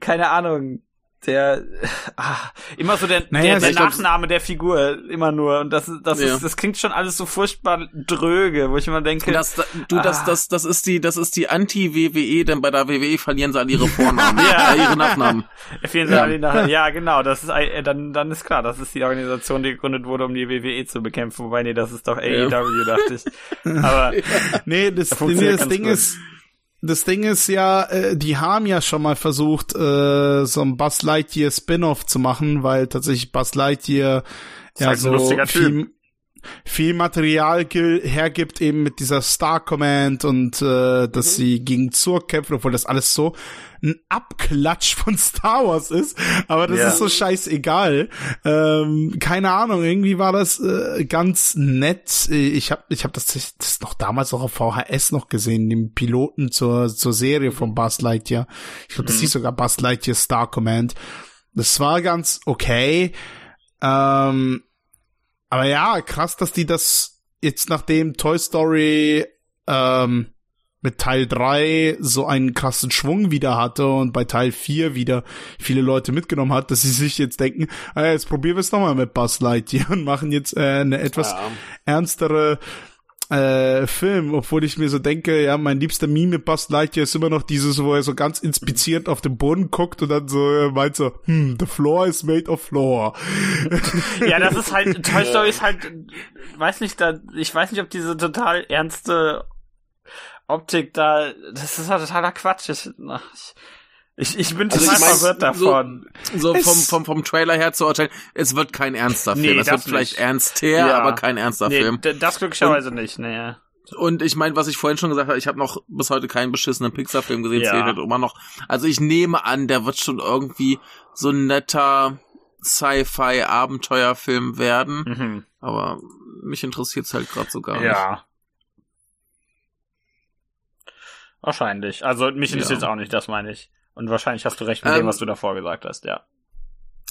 keine Ahnung der ah, immer so der, naja, der, der Nachname der Figur immer nur und das das ja. ist das klingt schon alles so furchtbar dröge, wo ich immer denke, das, du ah. das das das ist die das ist die Anti WWE, denn bei der WWE verlieren sie alle ihre Vornamen, ja, ihre Nachnamen. Verlieren sie ja. alle Nachnamen. Ja, genau, das ist äh, dann dann ist klar, das ist die Organisation, die gegründet wurde, um die WWE zu bekämpfen, wobei nee, das ist doch AEW, ja. dachte ich. Aber nee, das, das, das Ding gut. ist das Ding ist ja, äh, die haben ja schon mal versucht, äh, so ein Buzz Lightyear Spin-off zu machen, weil tatsächlich Buzz Lightyear ja halt so viel, viel Material hergibt eben mit dieser Star Command und äh, dass mhm. sie gegen Zur kämpfen, obwohl das alles so ein Abklatsch von Star Wars ist, aber das ja. ist so scheißegal. Ähm, keine Ahnung, irgendwie war das äh, ganz nett. Ich habe ich hab das, das noch damals auch auf VHS noch gesehen, den Piloten zur, zur Serie von Buzz Lightyear. Ich glaube, das mhm. hieß sogar Buzz Lightyear Star Command. Das war ganz okay. Ähm, aber ja, krass, dass die das jetzt nachdem Toy Story ähm, mit Teil 3 so einen krassen Schwung wieder hatte und bei Teil 4 wieder viele Leute mitgenommen hat, dass sie sich jetzt denken, ah, jetzt probieren wir es nochmal mit Buzz Lightyear und machen jetzt äh, eine etwas ja. ernstere äh, Film, obwohl ich mir so denke, ja, mein liebster Meme Buzz Lightyear ist immer noch dieses, wo er so ganz inspiziert auf den Boden guckt und dann so äh, meint so, hm, the floor is made of floor. ja, das ist halt, Toy Story ist halt, weiß nicht, da, ich weiß nicht, ob diese total ernste Optik da, das ist ja totaler Quatsch. Ich, ich, ich bin also total ich mein, verwirrt davon. So, so vom, vom, vom Trailer her zu urteilen, es wird kein ernster Film. Nee, es wird vielleicht ernster, ja. aber kein ernster nee, Film. Das glücklicherweise und, nicht, nee. Und ich meine, was ich vorhin schon gesagt habe, ich habe noch bis heute keinen beschissenen Pixar-Film gesehen, ja. zählt halt immer noch. Also ich nehme an, der wird schon irgendwie so ein netter Sci-Fi-Abenteuerfilm werden. Mhm. Aber mich interessiert's halt gerade so gar nicht. Ja. Wahrscheinlich. Also mich interessiert ja. auch nicht, das meine ich. Und wahrscheinlich hast du recht mit ähm, dem, was du davor gesagt hast, ja.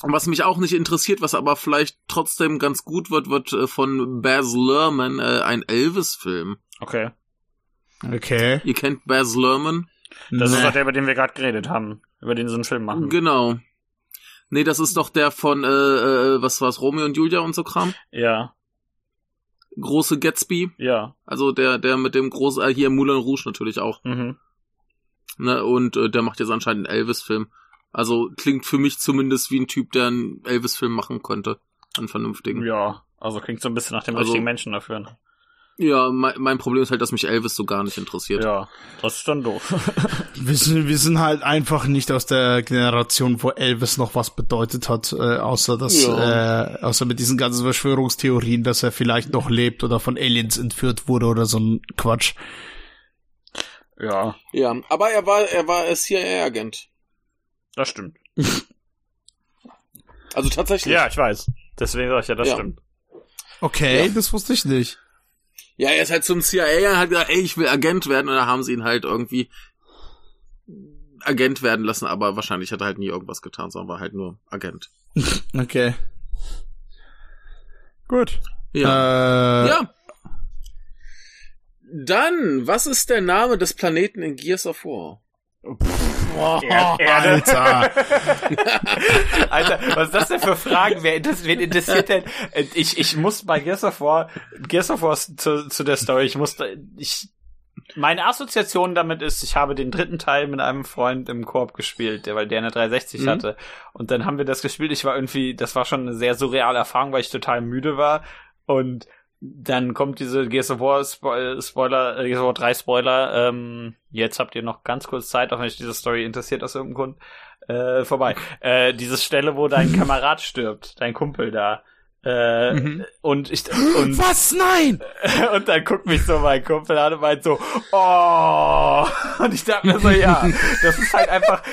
Was mich auch nicht interessiert, was aber vielleicht trotzdem ganz gut wird, wird äh, von Baz Luhrmann äh, ein Elvis-Film. Okay. Okay. Ihr kennt Baz Luhrmann? Das nee. ist doch der, über den wir gerade geredet haben, über den sie einen Film machen. Genau. Nee, das ist doch der von, äh, äh, was war's, Romeo und Julia und so Kram? Ja große Gatsby. Ja. Also der, der mit dem großen, äh, hier Moulin Rouge natürlich auch. Mhm. Ne, und äh, der macht jetzt anscheinend einen Elvis-Film. Also klingt für mich zumindest wie ein Typ, der einen Elvis-Film machen könnte. Einen vernünftigen. Ja, also klingt so ein bisschen nach dem also, richtigen Menschen dafür. Ne? Ja, mein, mein Problem ist halt, dass mich Elvis so gar nicht interessiert. Ja, das ist dann doof. wir, sind, wir sind halt einfach nicht aus der Generation, wo Elvis noch was bedeutet hat, äh, außer dass, ja. äh, außer mit diesen ganzen Verschwörungstheorien, dass er vielleicht noch lebt oder von Aliens entführt wurde oder so ein Quatsch. Ja. Ja, aber er war, er war CIA-Agent. Das stimmt. also tatsächlich. Ja, ich weiß. Deswegen sag ich ja, das ja. stimmt. Okay, ja. das wusste ich nicht. Ja, er ist halt zum CIA und hat gesagt, ey, ich will Agent werden und da haben sie ihn halt irgendwie Agent werden lassen, aber wahrscheinlich hat er halt nie irgendwas getan, sondern war halt nur Agent. okay. Gut. Ja. Äh, ja. Dann, was ist der Name des Planeten in Gears of War? Oh, Alter. Alter, was ist das denn für Fragen? Wer interessiert, wen interessiert denn? Ich, ich muss bei Gears of War, Gears of War zu, zu der Story, ich muss, ich, meine Assoziation damit ist, ich habe den dritten Teil mit einem Freund im Koop gespielt, der, weil der eine 360 mhm. hatte. Und dann haben wir das gespielt. Ich war irgendwie, das war schon eine sehr surreale Erfahrung, weil ich total müde war. Und dann kommt diese Gears of War Spoiler, äh, Gears of War 3 Spoiler. Ähm, jetzt habt ihr noch ganz kurz Zeit, auch wenn euch diese Story interessiert aus irgendeinem Grund. Äh, vorbei. Äh, diese Stelle, wo dein Kamerad stirbt, dein Kumpel da. Äh, mhm. und ich und, was? Nein! und dann guckt mich so mein Kumpel an und meint so oh. Und ich dachte mir so ja das ist halt einfach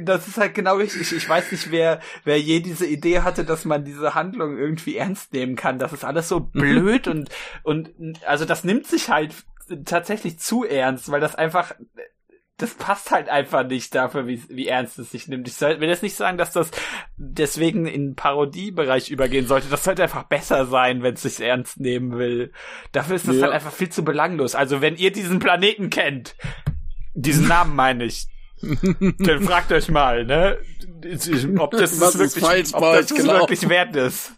das ist halt genau richtig. Ich weiß nicht wer wer je diese Idee hatte dass man diese Handlung irgendwie ernst nehmen kann. Das ist alles so mhm. blöd und und also das nimmt sich halt tatsächlich zu ernst weil das einfach das passt halt einfach nicht dafür, wie, wie ernst es sich nimmt. Ich soll, will jetzt nicht sagen, dass das deswegen in den Parodiebereich übergehen sollte. Das sollte einfach besser sein, wenn es sich ernst nehmen will. Dafür ist das ja. halt einfach viel zu belanglos. Also wenn ihr diesen Planeten kennt, diesen Namen meine ich, dann fragt euch mal, ne, ob das, das wirklich, ob das genau. wirklich wert ist.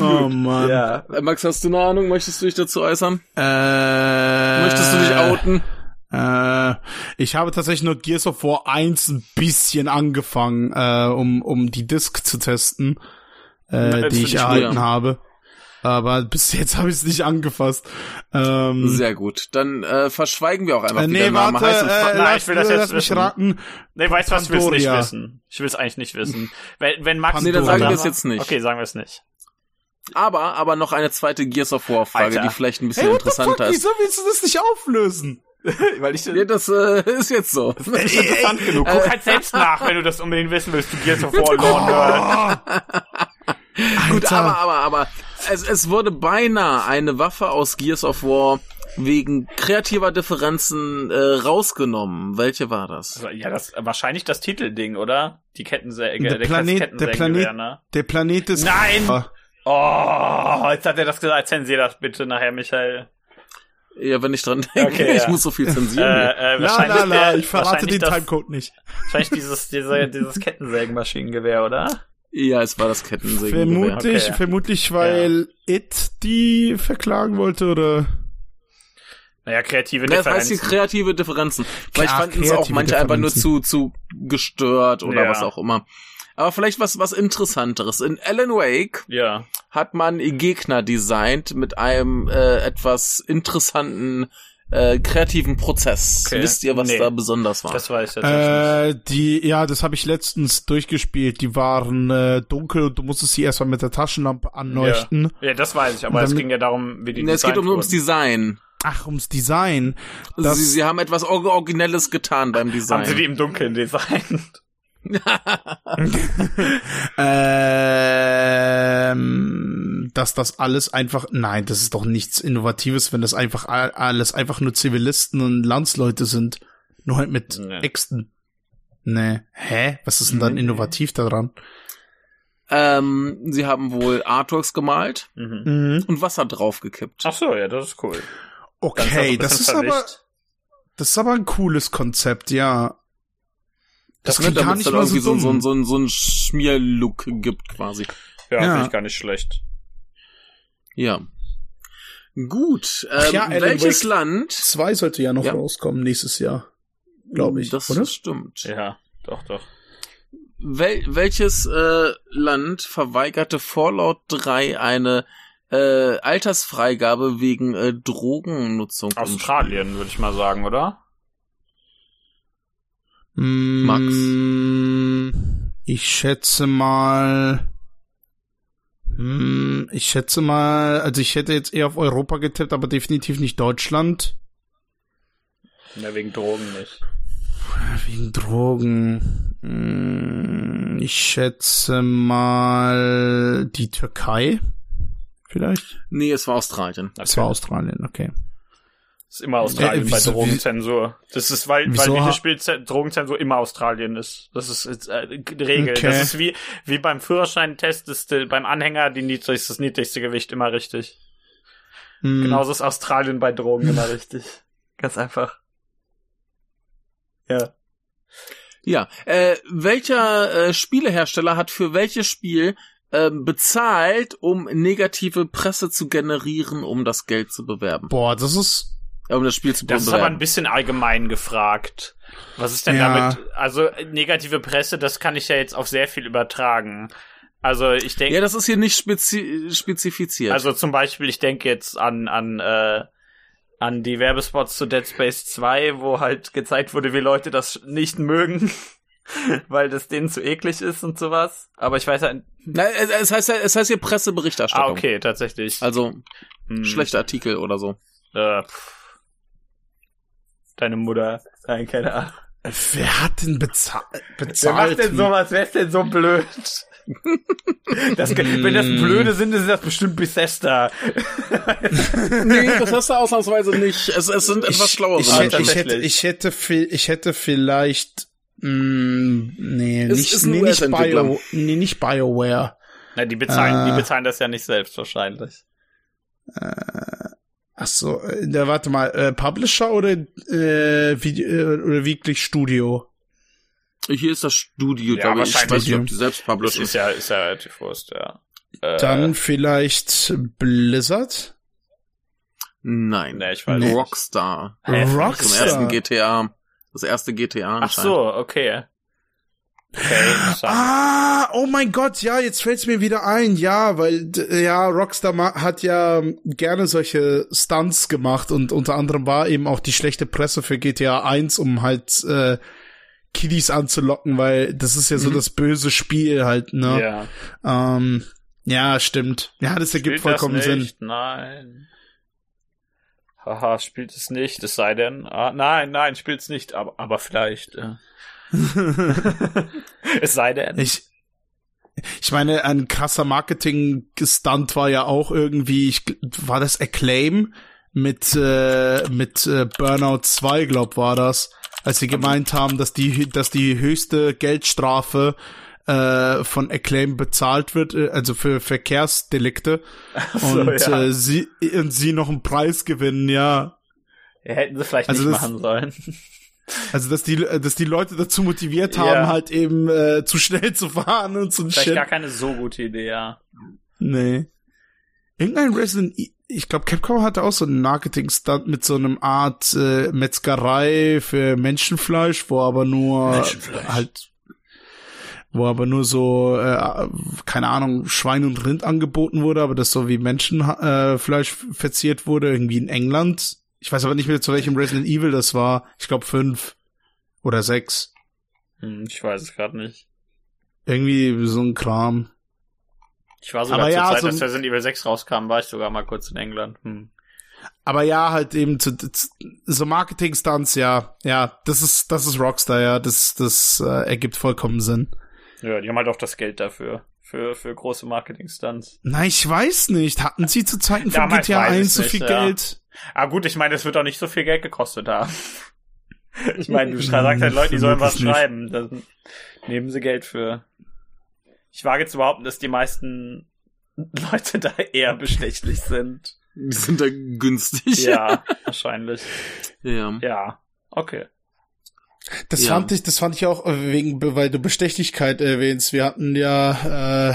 Oh Mann. Ja. Äh, Max, hast du eine Ahnung? Möchtest du dich dazu äußern? Äh, Möchtest du dich outen? Äh, ich habe tatsächlich nur Gears of War 1 ein bisschen angefangen, äh, um, um die Disc zu testen, äh, die ich erhalten habe. Aber bis jetzt habe ich es nicht angefasst. Ähm, Sehr gut. Dann äh, verschweigen wir auch einfach, äh, nee, Name warte, heißt. Und äh, Nein, ich will das jetzt wissen. raten. Nee, weißt du was, ich will es nicht wissen. Ich will es eigentlich nicht wissen. Wenn, wenn Max... Nee, dann sagen wir es jetzt nicht. Okay, sagen wir es nicht. Aber, aber noch eine zweite Gears of War Frage, die vielleicht ein bisschen hey, interessanter ist. Wieso willst du das nicht auflösen? Weil ich ja, das äh, ist jetzt so. Das ist nicht interessant ey, genug. Guck äh, halt selbst nach, wenn du das unbedingt wissen willst. Du Gears of War Lore Gut, aber, aber, aber es, es wurde beinahe eine Waffe aus Gears of War wegen kreativer Differenzen äh, rausgenommen. Welche war das? Also, ja, das wahrscheinlich das Titelding, oder? Die Kettensäge, der, der Planet, der Planet, ne? der Planet ist. Nein! Oh, jetzt hat er das gesagt. Zensier das bitte nachher, Michael. Ja, wenn ich dran denke, okay, ich ja. muss so viel zensieren. Äh, äh, na, na, na, ich verrate den Timecode nicht. Wahrscheinlich dieses, diese, dieses Kettensägenmaschinengewehr, oder? Ja, es war das Kettensägengewehr. Vermutlich, okay, ja. vermutlich, weil ja. It die verklagen wollte, oder? Naja, kreative Differenzen. Das heißt die kreative Differenzen. Vielleicht fanden es auch manche einfach nur zu, zu gestört oder was auch immer. Aber vielleicht was, was Interessanteres. In Alan Wake ja. hat man Gegner designt mit einem äh, etwas interessanten äh, kreativen Prozess. Okay. Wisst ihr, was nee. da besonders war? Das weiß ich äh, Die, ja, das habe ich letztens durchgespielt. Die waren äh, dunkel und du musstest sie erstmal mit der Taschenlampe anleuchten. Ja, ja das weiß ich, aber es ging ja darum, wie die nee, Es geht um, ums Design. Ach, ums Design. Das sie, sie haben etwas Originelles getan beim Design. Haben sie die im Dunkeln designt? Ähm, dass das alles einfach, nein, das ist doch nichts Innovatives, wenn das einfach alles einfach nur Zivilisten und Landsleute sind. Nur halt mit nee. Äxten. Nee. Hä? Was ist denn dann innovativ daran? Ähm, sie haben wohl Artworks gemalt mhm. und Wasser draufgekippt. Ach so, ja, das ist cool. Okay, das ist aber, das ist aber ein cooles Konzept, ja. Das, das klingt gar nicht mal so, so, so, so, so ein Schmierlook gibt quasi. Ja, ja. finde ich gar nicht schlecht. Ja. Gut. Ähm, ja, welches Wake Land? Zwei sollte ja noch ja. rauskommen nächstes Jahr, glaube ich. Das oder? stimmt. Ja, doch, doch. Wel welches äh, Land verweigerte Fallout 3 eine äh, Altersfreigabe wegen äh, Drogennutzung? Australien, würde ich mal sagen, oder? Max? Ich schätze mal. Hm, ich schätze mal, also ich hätte jetzt eher auf Europa getippt, aber definitiv nicht Deutschland. Ja, wegen Drogen nicht. Wegen Drogen. Hm, ich schätze mal die Türkei. Vielleicht? Nee, es war Australien. Es okay. war Australien, okay. Das ist immer Australien äh, bei Drogenzensur. Das ist, weil, wieso? weil Videospiel Drogenzensur immer Australien ist. Das ist, ist äh, Regel. Okay. Das ist wie, wie beim Führerscheintest ist äh, beim Anhänger die niedrigste, das niedrigste Gewicht immer richtig. Hm. Genauso ist Australien bei Drogen immer richtig. Ganz einfach. Ja. Ja, äh, welcher äh, Spielehersteller hat für welches Spiel äh, bezahlt, um negative Presse zu generieren, um das Geld zu bewerben? Boah, das ist um das Spiel zu Das ist aber ein bisschen allgemein gefragt. Was ist denn ja. damit? Also negative Presse, das kann ich ja jetzt auf sehr viel übertragen. Also ich denke. Ja, das ist hier nicht spezi spezifiziert. Also zum Beispiel, ich denke jetzt an, an, äh, an die Werbespots zu Dead Space 2, wo halt gezeigt wurde, wie Leute das nicht mögen, weil das denen zu eklig ist und sowas. Aber ich weiß ja. Na, es heißt ja, es heißt hier Presseberichterstattung. Ah, okay, tatsächlich. Also hm. schlechter Artikel oder so. Äh, Deine Mutter. Nein, keine Ahnung. Wer hat denn bezahlt? bezahlt? Wer macht denn sowas? Wer ist denn so blöd? Das, wenn das blöde sind, ist das bestimmt Bethesda. nee, Bethesda ausnahmsweise nicht. Es, es sind etwas schlauere. Ich, ich, ich, hätte, ich hätte, ich hätte vielleicht, mh, mm, nee, es nicht, nee, nicht, Bio, nee, nicht BioWare. Na, die bezahlen, äh, die bezahlen das ja nicht selbst wahrscheinlich. Äh, ach so, äh, warte mal, äh, Publisher oder äh, Video, äh, oder wirklich Studio? Hier ist das Studio, ja, glaube ich. Ich weiß nicht, ob die selbst publishen. Ist ja, ist ja relativ Wurst, ja. Äh, Dann vielleicht Blizzard? Nein. Nee, ich weiß nicht. Rockstar. Rockstar? Zum ersten GTA. Das erste GTA Ach so, okay. Ah, oh mein Gott, ja, jetzt fällt's mir wieder ein, ja, weil ja, Rockstar hat ja gerne solche Stunts gemacht und unter anderem war eben auch die schlechte Presse für GTA 1, um halt äh, Kiddies anzulocken, weil das ist ja so mhm. das böse Spiel halt, ne? Ja. Ähm, ja, stimmt. Ja, das ergibt spielt vollkommen das Sinn. Nein. Haha, spielt es nicht, es sei denn. Ah, nein, nein, spielt es nicht, aber, aber vielleicht. Ja. Es sei denn. Ich, ich meine, ein krasser Marketing-Stunt war ja auch irgendwie, ich, war das Acclaim mit, äh, mit äh, Burnout 2, glaub war das als sie gemeint haben, dass die, dass die höchste Geldstrafe äh, von Acclaim bezahlt wird, äh, also für Verkehrsdelikte. So, und ja. äh, sie und sie noch einen Preis gewinnen, ja. ja hätten sie vielleicht also nicht das, machen sollen. Also dass die, dass die Leute dazu motiviert haben, ja. halt eben äh, zu schnell zu fahren und so ein Vielleicht Shit. gar keine so gute Idee, ja. Nee. Irgendein Resident ich glaube, Capcom hatte auch so einen Marketing-Stunt mit so einem Art äh, Metzgerei für Menschenfleisch, wo aber nur halt wo aber nur so, äh, keine Ahnung, Schwein und Rind angeboten wurde, aber das so wie Menschenfleisch äh, verziert wurde, irgendwie in England. Ich weiß aber nicht mehr, zu welchem Resident Evil das war. Ich glaube fünf oder sechs. Hm, ich weiß es gerade nicht. Irgendwie so ein Kram. Ich war sogar aber zur ja, Zeit, so als Resident Evil 6 rauskam, war ich sogar mal kurz in England. Hm. Aber ja, halt eben zu, zu, so Marketing-Stunts, ja, ja, das ist, das ist Rockstar, ja, das, das äh, ergibt vollkommen Sinn. Ja, die haben halt auch das Geld dafür. Für, für große Marketing-Stunts. Na, ich weiß nicht. Hatten sie zu Zeiten von Damals GTA 1 so viel nicht, Geld? Ja. Ah, gut, ich meine, es wird auch nicht so viel Geld gekostet haben. ich meine, du sagst halt Leuten, die sollen was nicht. schreiben. Dann nehmen sie Geld für. Ich wage zu behaupten, dass die meisten Leute da eher bestechlich sind. Die sind da günstig. Ja, wahrscheinlich. Ja. Ja, okay. Das ja. fand ich, das fand ich auch äh, wegen, weil du Bestechlichkeit erwähnst. Wir hatten ja äh,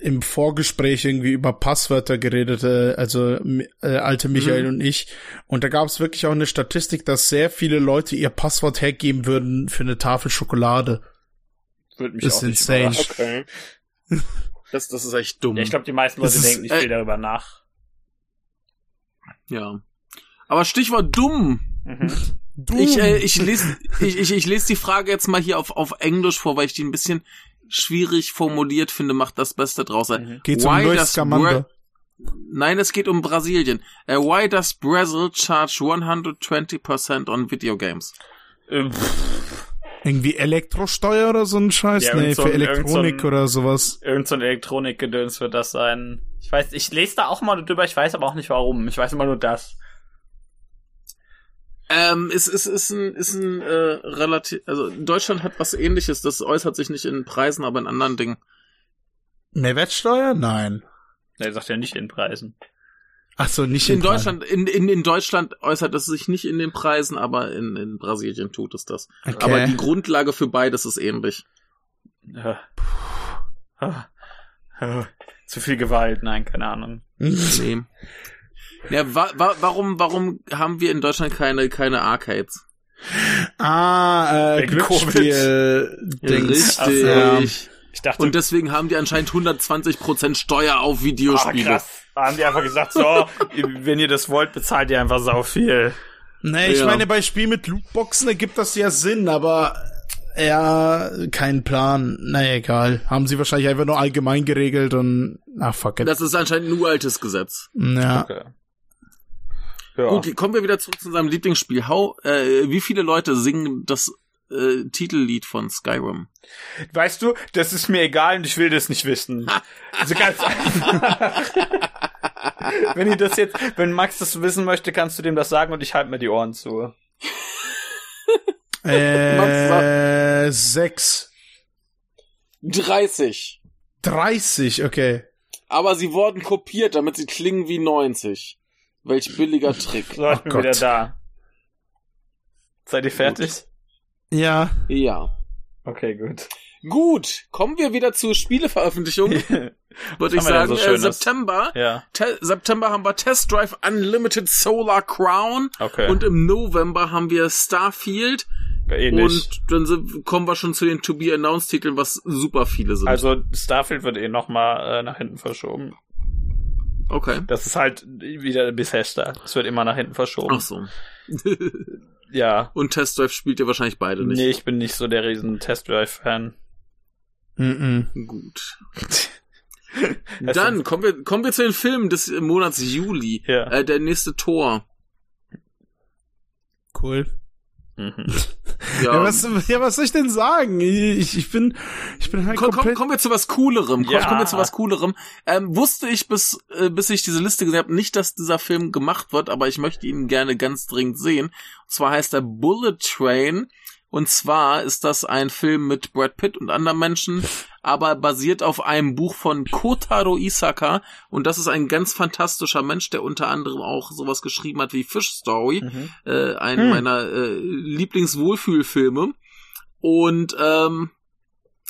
im Vorgespräch irgendwie über Passwörter geredet, äh, also äh, alte Michael mhm. und ich. Und da gab es wirklich auch eine Statistik, dass sehr viele Leute ihr Passwort hergeben würden für eine Tafel Schokolade. Würde mich ist auch insane. Nicht okay. Das, das ist echt dumm. Ja, ich glaube, die meisten Leute denken nicht viel äh, darüber nach. Ja. Aber Stichwort dumm. Mhm. Dumm. Ich, äh, ich lese ich, ich, ich lese die Frage jetzt mal hier auf, auf Englisch vor, weil ich die ein bisschen schwierig formuliert finde. Macht das Beste draus. Mhm. Geht's um Luis Scamander? Nein, es geht um Brasilien. Uh, why does Brazil charge 120% on video games? Ähm, irgendwie Elektrosteuer oder so ein Scheiß? Ja, nee, so für Elektronik so ein, oder sowas. Irgend so ein Elektronikgedöns wird das sein. Ich weiß, ich lese da auch mal drüber, ich weiß aber auch nicht warum. Ich weiß immer nur das. Ähm, ist, ist, ist ein, ist ein äh, relativ, also Deutschland hat was ähnliches, das äußert sich nicht in Preisen, aber in anderen Dingen. Mehrwertsteuer? Nein. Er sagt ja nicht in Preisen. Ach so, nicht in, in Deutschland. In, in, in Deutschland äußert es sich nicht in den Preisen, aber in, in Brasilien tut es das. Okay. Aber die Grundlage für beides ist ähnlich. Ja. Zu viel Gewalt, nein, keine Ahnung. nee. Ja, wa wa warum, warum haben wir in Deutschland keine, keine Arcades? Ah, äh, Glücksspiel. Richtig. Ja. Ich dachte, und deswegen haben die anscheinend 120% Steuer auf Videospiele. Ah, krass. Haben die einfach gesagt, so, wenn ihr das wollt, bezahlt ihr einfach sau viel. Nee, ich ja. meine, bei Spielen mit Lootboxen ergibt das ja Sinn, aber ja, kein Plan. Na egal. Haben sie wahrscheinlich einfach nur allgemein geregelt und ach fuck it. Das ist anscheinend ein uraltes Gesetz. Ja. Okay. Ja. Gut, kommen wir wieder zurück zu seinem Lieblingsspiel. How, äh, wie viele Leute singen das äh, Titellied von Skyrim? Weißt du, das ist mir egal und ich will das nicht wissen. also ganz einfach. wenn ihr das jetzt, wenn Max das wissen möchte, kannst du dem das sagen und ich halte mir die Ohren zu. Äh, sechs. 30. 30, okay. Aber sie wurden kopiert, damit sie klingen wie 90. Welch billiger Trick. So, ich oh bin Gott. wieder da. Seid ihr fertig? Gut. Ja. Ja. Okay, gut. Gut, kommen wir wieder zur Spieleveröffentlichung. Würde ich sagen, so äh, September. Ja. September haben wir Test Drive Unlimited Solar Crown. Okay. Und im November haben wir Starfield. Ähnlich. Und dann sind, kommen wir schon zu den To Be Announced Titeln, was super viele sind. Also Starfield wird eh nochmal äh, nach hinten verschoben. Okay. Das ist halt wieder Bethesda. Es wird immer nach hinten verschoben. Ach so. ja. Und Test Drive spielt ihr wahrscheinlich beide nicht. Nee, ich bin nicht so der riesen Test Drive-Fan. Mm -mm. Gut. Dann kommen wir, kommen wir zu den Filmen des Monats Juli. Ja. Äh, der nächste Tor. Cool. Mhm. Ja. ja. was, ja, was soll ich denn sagen? Ich, ich bin, ich bin halt komm, komm, Kommen wir zu was Coolerem. Komm, ja. Kommen wir zu was Coolerem. Ähm, wusste ich bis, äh, bis ich diese Liste gesehen habe, nicht, dass dieser Film gemacht wird, aber ich möchte ihn gerne ganz dringend sehen. Und zwar heißt er Bullet Train und zwar ist das ein Film mit Brad Pitt und anderen Menschen, aber basiert auf einem Buch von Kotaro Isaka. Und das ist ein ganz fantastischer Mensch, der unter anderem auch sowas geschrieben hat wie Fish Story, mhm. äh, einen hm. meiner äh, Lieblingswohlfühlfilme. Und ähm,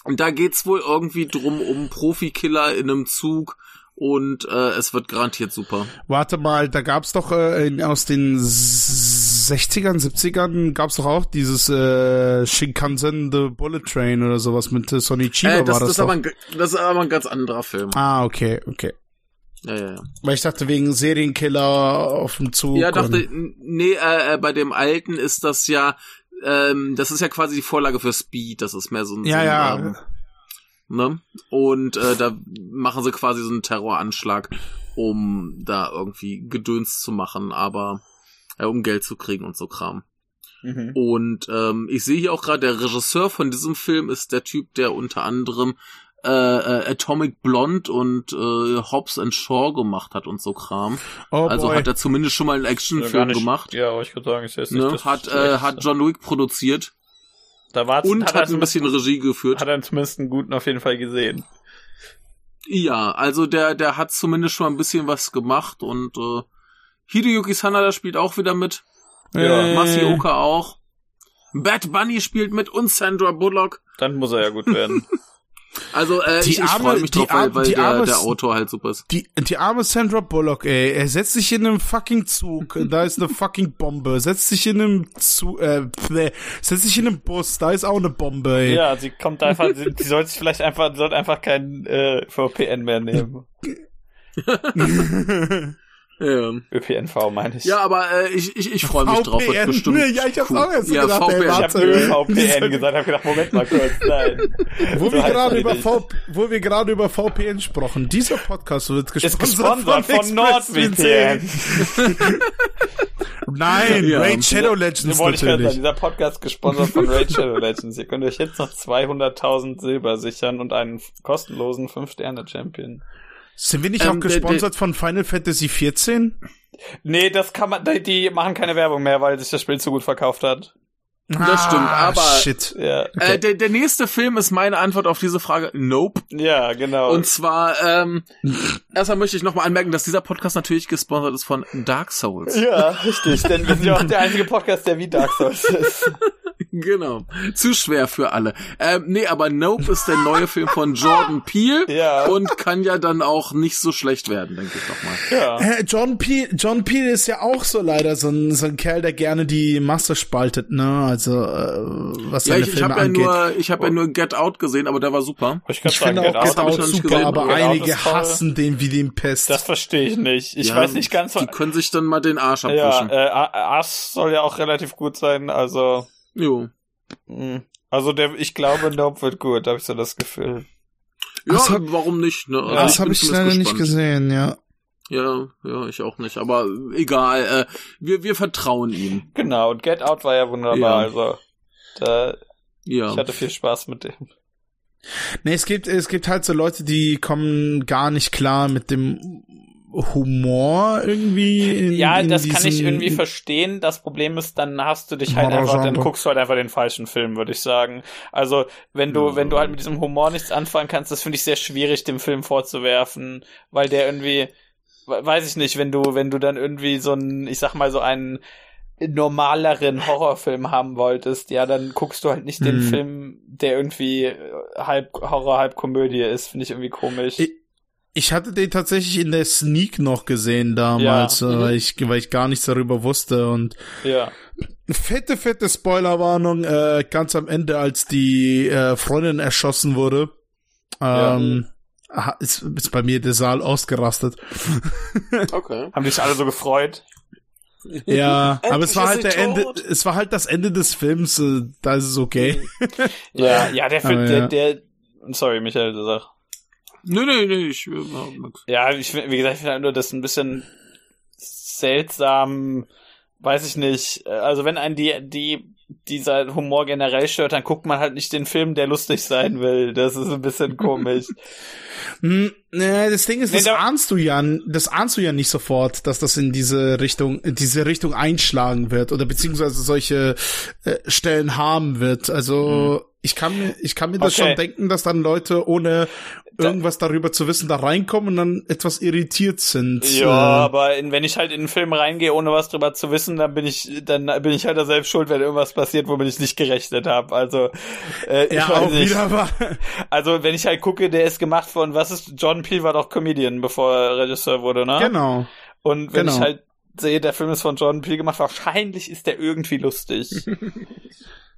da geht's wohl irgendwie drum um Profikiller in einem Zug und äh, es wird garantiert super. Warte mal, da gab's doch äh, aus den 60ern, 70ern gab's doch auch dieses äh, Shinkansen The Bullet Train oder sowas mit äh, Sonny Chiba äh, das, war das, das doch. Aber ein, das ist aber ein ganz anderer Film. Ah, okay, okay. Ja, ja, ja. Weil ich dachte, wegen Serienkiller auf dem Zug. Ja, dachte, nee, äh, äh, bei dem alten ist das ja, ähm, das ist ja quasi die Vorlage für Speed, das ist mehr so ein... Ja, so ja. Ähm, ne? Und äh, da machen sie quasi so einen Terroranschlag, um da irgendwie Gedöns zu machen, aber äh, um Geld zu kriegen und so Kram. Mhm. Und ähm, ich sehe hier auch gerade, der Regisseur von diesem Film ist der Typ, der unter anderem äh, äh, Atomic Blonde und äh, Hobbs and Shaw gemacht hat und so Kram. Oh also boy. hat er zumindest schon mal einen Actionfilm gemacht. Ja, aber ich würde sagen, ist jetzt nicht ne? Hat, äh, hat John Wick produziert. Da war und hat, hat ein bisschen Regie geführt. Hat er zumindest einen guten auf jeden Fall gesehen. Ja, also der, der hat zumindest schon ein bisschen was gemacht und äh, Hideyuki Sanada spielt auch wieder mit. Ja. Äh. Masioka auch. Bad Bunny spielt mit und Sandra Bullock. Dann muss er ja gut werden. Also äh, die ich, ich freue mich drauf, weil, weil der, arme, der Autor halt super ist. Die, die arme Sandra Bullock, ey, er setzt sich in einem fucking Zug, da ist eine fucking Bombe, setzt sich in einem Zug, äh, setzt sich in einem Bus, da ist auch eine Bombe, ey. Ja, sie kommt einfach, sie, sie sollte sich vielleicht einfach, sollte einfach kein äh, VPN mehr nehmen. Ja. ÖPNV meine ich. Ja, aber äh, ich, ich, ich freue mich drauf. Wird bestimmt ja, ich hab's cool. auch erst ja, gedacht. VPN. Ey, ich hab ÖVPN gesagt, hab gedacht, Moment mal kurz, nein. wo, so wir gerade über v, wo wir gerade über VPN sprachen, dieser Podcast wird gesponsert, gesponsert von, von NordVPN. nein, ja, Raid Shadow Legends natürlich. Sagen, dieser Podcast gesponsert von Raid Shadow Legends. Ihr könnt euch jetzt noch 200.000 Silber sichern und einen kostenlosen 5-Sterne-Champion. Sind wir nicht ähm, auch gesponsert von Final Fantasy 14? Nee, das kann man, die machen keine Werbung mehr, weil sich das Spiel zu gut verkauft hat. Das ah, stimmt, aber shit. Ja. Okay. Äh, der, der nächste Film ist meine Antwort auf diese Frage. Nope. Ja, genau. Und zwar, ähm, erstmal möchte ich nochmal anmerken, dass dieser Podcast natürlich gesponsert ist von Dark Souls. Ja, richtig, denn wir sind ja auch der einzige Podcast, der wie Dark Souls ist. Genau. Zu schwer für alle. Ähm, nee, aber Nope ist der neue Film von Jordan Peele ja. und kann ja dann auch nicht so schlecht werden, denke ich doch mal. Ja. Äh, John Peele, John Peele ist ja auch so leider so ein, so ein Kerl, der gerne die Masse spaltet, ne? Also äh, was ja, ich, ich habe ja nur, ich habe ja nur Get Out gesehen, aber der war super. Ich, ich finde auch Get Out, Out super, aber Get einige hassen den wie den Pest. Das verstehe ich nicht. Ich ja, weiß nicht ganz. Die können sich dann mal den Arsch abwischen. Ja, äh, Ass soll ja auch relativ gut sein, also. Jo. Hm. Also der, ich glaube, Nope wird gut, habe ich so das Gefühl. Ja, das warum nicht? Ne? Also das habe ich leider gespannt. nicht gesehen, ja. Ja, ja, ich auch nicht. Aber egal, äh, wir, wir vertrauen ihm. Genau, und Get Out war ja wunderbar, ja. also da, ja. ich hatte viel Spaß mit dem. Nee, es gibt, es gibt halt so Leute, die kommen gar nicht klar mit dem Humor irgendwie. In, ja, in das kann ich irgendwie verstehen. Das Problem ist, dann hast du dich halt einfach, dann guckst du halt einfach den falschen Film, würde ich sagen. Also, wenn du, ja. wenn du halt mit diesem Humor nichts anfangen kannst, das finde ich sehr schwierig, dem Film vorzuwerfen, weil der irgendwie, weiß ich nicht, wenn du, wenn du dann irgendwie so ein, ich sag mal, so einen normaleren Horrorfilm haben wolltest, ja, dann guckst du halt nicht den Film, der irgendwie halb Horror, halb Komödie ist, finde ich irgendwie komisch. Ich ich hatte den tatsächlich in der Sneak noch gesehen damals, ja. mhm. weil, ich, weil ich gar nichts darüber wusste und ja. fette, fette Spoilerwarnung, äh, ganz am Ende, als die äh, Freundin erschossen wurde, ähm, ja. ist, ist bei mir der Saal ausgerastet. Okay. Haben dich alle so gefreut? Ja, aber es war halt der tot. Ende, es war halt das Ende des Films, äh, da ist es okay. ja, ja, der Film, der, der, sorry, Michael, sagst. Nee, nee, nee, ich äh, Ja, ich wie gesagt, ich finde halt nur das ein bisschen seltsam, weiß ich nicht. Also wenn ein die, die, dieser Humor generell stört, dann guckt man halt nicht den Film, der lustig sein will. Das ist ein bisschen komisch. Hm, nee, das Ding ist, nee, das da ahnst du ja, das ahnst du ja nicht sofort, dass das in diese Richtung, diese Richtung einschlagen wird oder beziehungsweise solche äh, Stellen haben wird. Also mhm. Ich kann mir, ich kann mir das okay. schon denken, dass dann Leute ohne irgendwas darüber zu wissen, da reinkommen und dann etwas irritiert sind. Ja, äh, aber in, wenn ich halt in einen Film reingehe, ohne was drüber zu wissen, dann bin ich, dann bin ich halt da selbst schuld, wenn irgendwas passiert, womit ich nicht gerechnet habe. Also äh, ich ja, weiß auch nicht. wieder war. Also wenn ich halt gucke, der ist gemacht von, was ist, John Peel war doch Comedian, bevor er Regisseur wurde, ne? Genau. Und wenn genau. ich halt sehe, der Film ist von John Peel gemacht, wahrscheinlich ist der irgendwie lustig.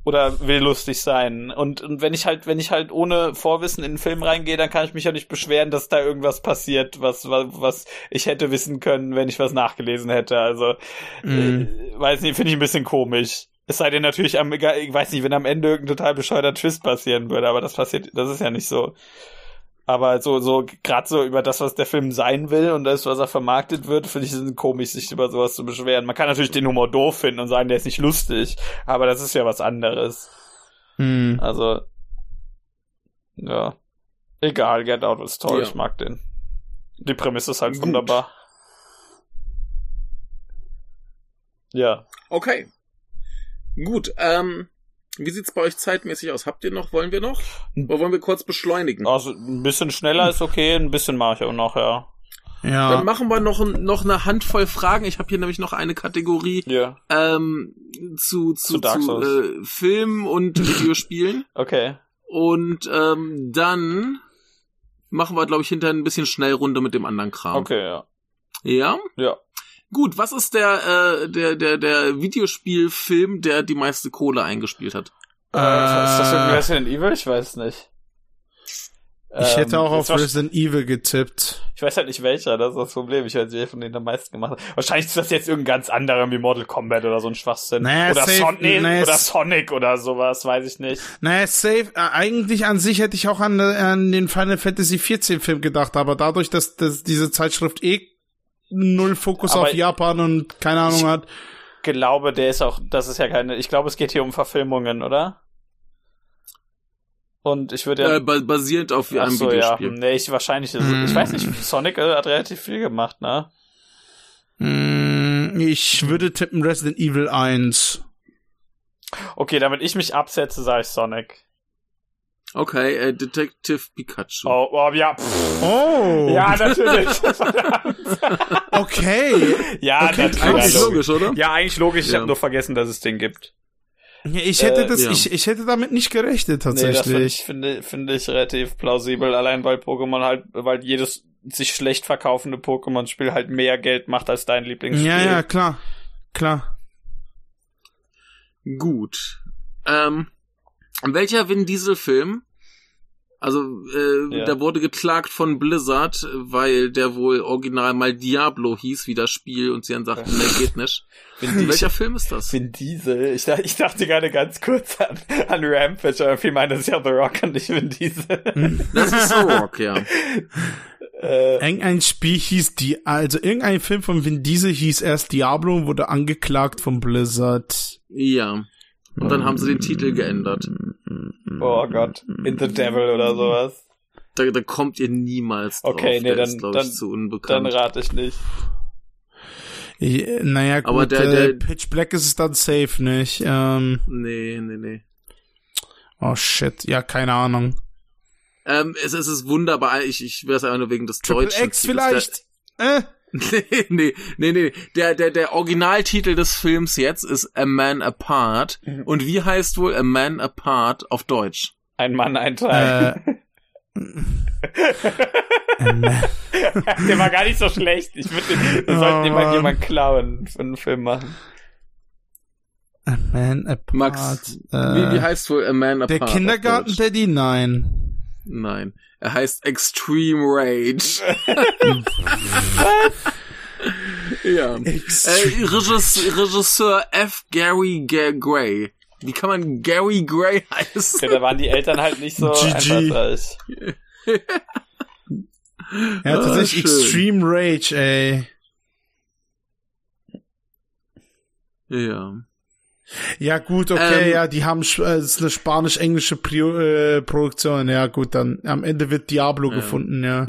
oder will lustig sein. Und, und wenn ich halt, wenn ich halt ohne Vorwissen in den Film reingehe, dann kann ich mich ja nicht beschweren, dass da irgendwas passiert, was, was, was ich hätte wissen können, wenn ich was nachgelesen hätte. Also, mm. äh, weiß nicht, finde ich ein bisschen komisch. Es sei denn natürlich am, ich weiß nicht, wenn am Ende irgendein total bescheuerter Twist passieren würde, aber das passiert, das ist ja nicht so. Aber so, so, gerade so über das, was der Film sein will und das, was er vermarktet wird, finde ich es komisch, sich über sowas zu beschweren. Man kann natürlich den Humor doof finden und sagen, der ist nicht lustig, aber das ist ja was anderes. Hm. Also, ja. Egal, Get Out ist toll, ja. ich mag den. Die Prämisse ist halt Gut. wunderbar. Ja. Okay. Gut, ähm, wie sieht's bei euch zeitmäßig aus? Habt ihr noch, wollen wir noch? Oder wollen wir kurz beschleunigen? Also ein bisschen schneller ist okay, ein bisschen mache ich auch noch, ja. Ja. Dann machen wir noch, noch eine Handvoll Fragen. Ich habe hier nämlich noch eine Kategorie ja. ähm, zu, zu, zu, zu äh, Filmen und Videospielen. Okay. Und ähm, dann machen wir, glaube ich, hinterher ein bisschen Schnellrunde mit dem anderen Kram. Okay, ja. Ja? Ja. Gut, was ist der, äh, der, der, der Videospielfilm, der die meiste Kohle eingespielt hat? Äh, ist das irgendwie Resident Evil? Ich weiß nicht. Ich ähm, hätte auch auf Resident Evil getippt. Ich weiß halt nicht welcher, das ist das Problem. Ich weiß nicht, von denen am meisten gemacht hat. Wahrscheinlich ist das jetzt irgendein ganz anderer wie Mortal Kombat oder so ein Schwachsinn. Naja, oder, safe, Son nee, naja, oder Sonic oder sowas, weiß ich nicht. Naja, safe, äh, eigentlich an sich hätte ich auch an, an den Final Fantasy 14 Film gedacht, aber dadurch, dass, dass diese Zeitschrift eh null Fokus Aber auf Japan und keine Ahnung hat. Ich glaube, der ist auch, das ist ja keine, ich glaube, es geht hier um Verfilmungen, oder? Und ich würde ja. Äh, basierend auf einem so, Videospiel. Ja. Nee, ich wahrscheinlich, mm. ich weiß nicht, Sonic äh, hat relativ viel gemacht, ne? Mm, ich würde tippen Resident Evil 1. Okay, damit ich mich absetze, sage ich Sonic. Okay, äh, Detective Pikachu. Oh, oh ja. Pff. Oh. Ja, natürlich. okay. Ja, okay, natürlich. Eigentlich logisch, oder? Ja, eigentlich logisch. Ich ja. habe nur vergessen, dass es den gibt. Ich hätte äh, das, ja. ich, ich hätte damit nicht gerechnet tatsächlich. Nee, das finde, finde ich relativ plausibel, allein weil Pokémon halt, weil jedes sich schlecht verkaufende Pokémon-Spiel halt mehr Geld macht als dein Lieblingsspiel. Ja, ja, klar. Klar. Gut. Ähm, welcher Vin Diesel-Film also äh, ja. da wurde geklagt von Blizzard, weil der wohl original mal Diablo hieß wie das Spiel und sie dann sagten, nee, geht nicht. Welcher Film ist das? Vin Diesel. Ich, dachte, ich dachte gerade ganz kurz an, an Rampage, aber viel meint das ist ja The Rock und nicht Vin Diesel. Das ist The Rock, ja. Äh, irgendein Spiel hieß die, also irgendein Film von Vin Diesel hieß erst Diablo und wurde angeklagt von Blizzard. Ja. Und dann haben sie den Titel geändert. Oh Gott, In the Devil oder sowas. Da, da kommt ihr niemals drauf. Okay, nee, der dann, ist, dann, ich, zu unbekannt. dann rate ich nicht. Ich, naja, gut, Aber der, äh, der, Pitch Black ist es dann safe, nicht? Ähm, nee, nee, nee. Oh shit, ja, keine Ahnung. Ähm, es, es ist wunderbar, ich, ich wäre es einfach nur wegen des Triple Deutschen. X vielleicht? Äh? Nee, nee, nee, nee. Der, der, der Originaltitel des Films jetzt ist A Man Apart. Mhm. Und wie heißt wohl A Man Apart auf Deutsch? Ein Mann, ein Teil. Äh. der war gar nicht so schlecht. Ich würde den, wir sollten oh, mal jemand klauen für einen Film machen. A Man Apart. Max, äh, wie, wie heißt wohl A Man Apart? Der Kindergarten Daddy? Nein. Nein. Er heißt Extreme Rage. ja. Extreme äh, Regisseur, Regisseur F. Gary G Gray. Wie kann man Gary Gray heißen? Ja, da waren die Eltern halt nicht so GG. ja, tatsächlich ah, Extreme Rage, ey. Ja. Ja, gut, okay, ähm, ja, die haben, es äh, ist eine spanisch-englische äh, Produktion. Ja, gut, dann am Ende wird Diablo ja. gefunden, ja.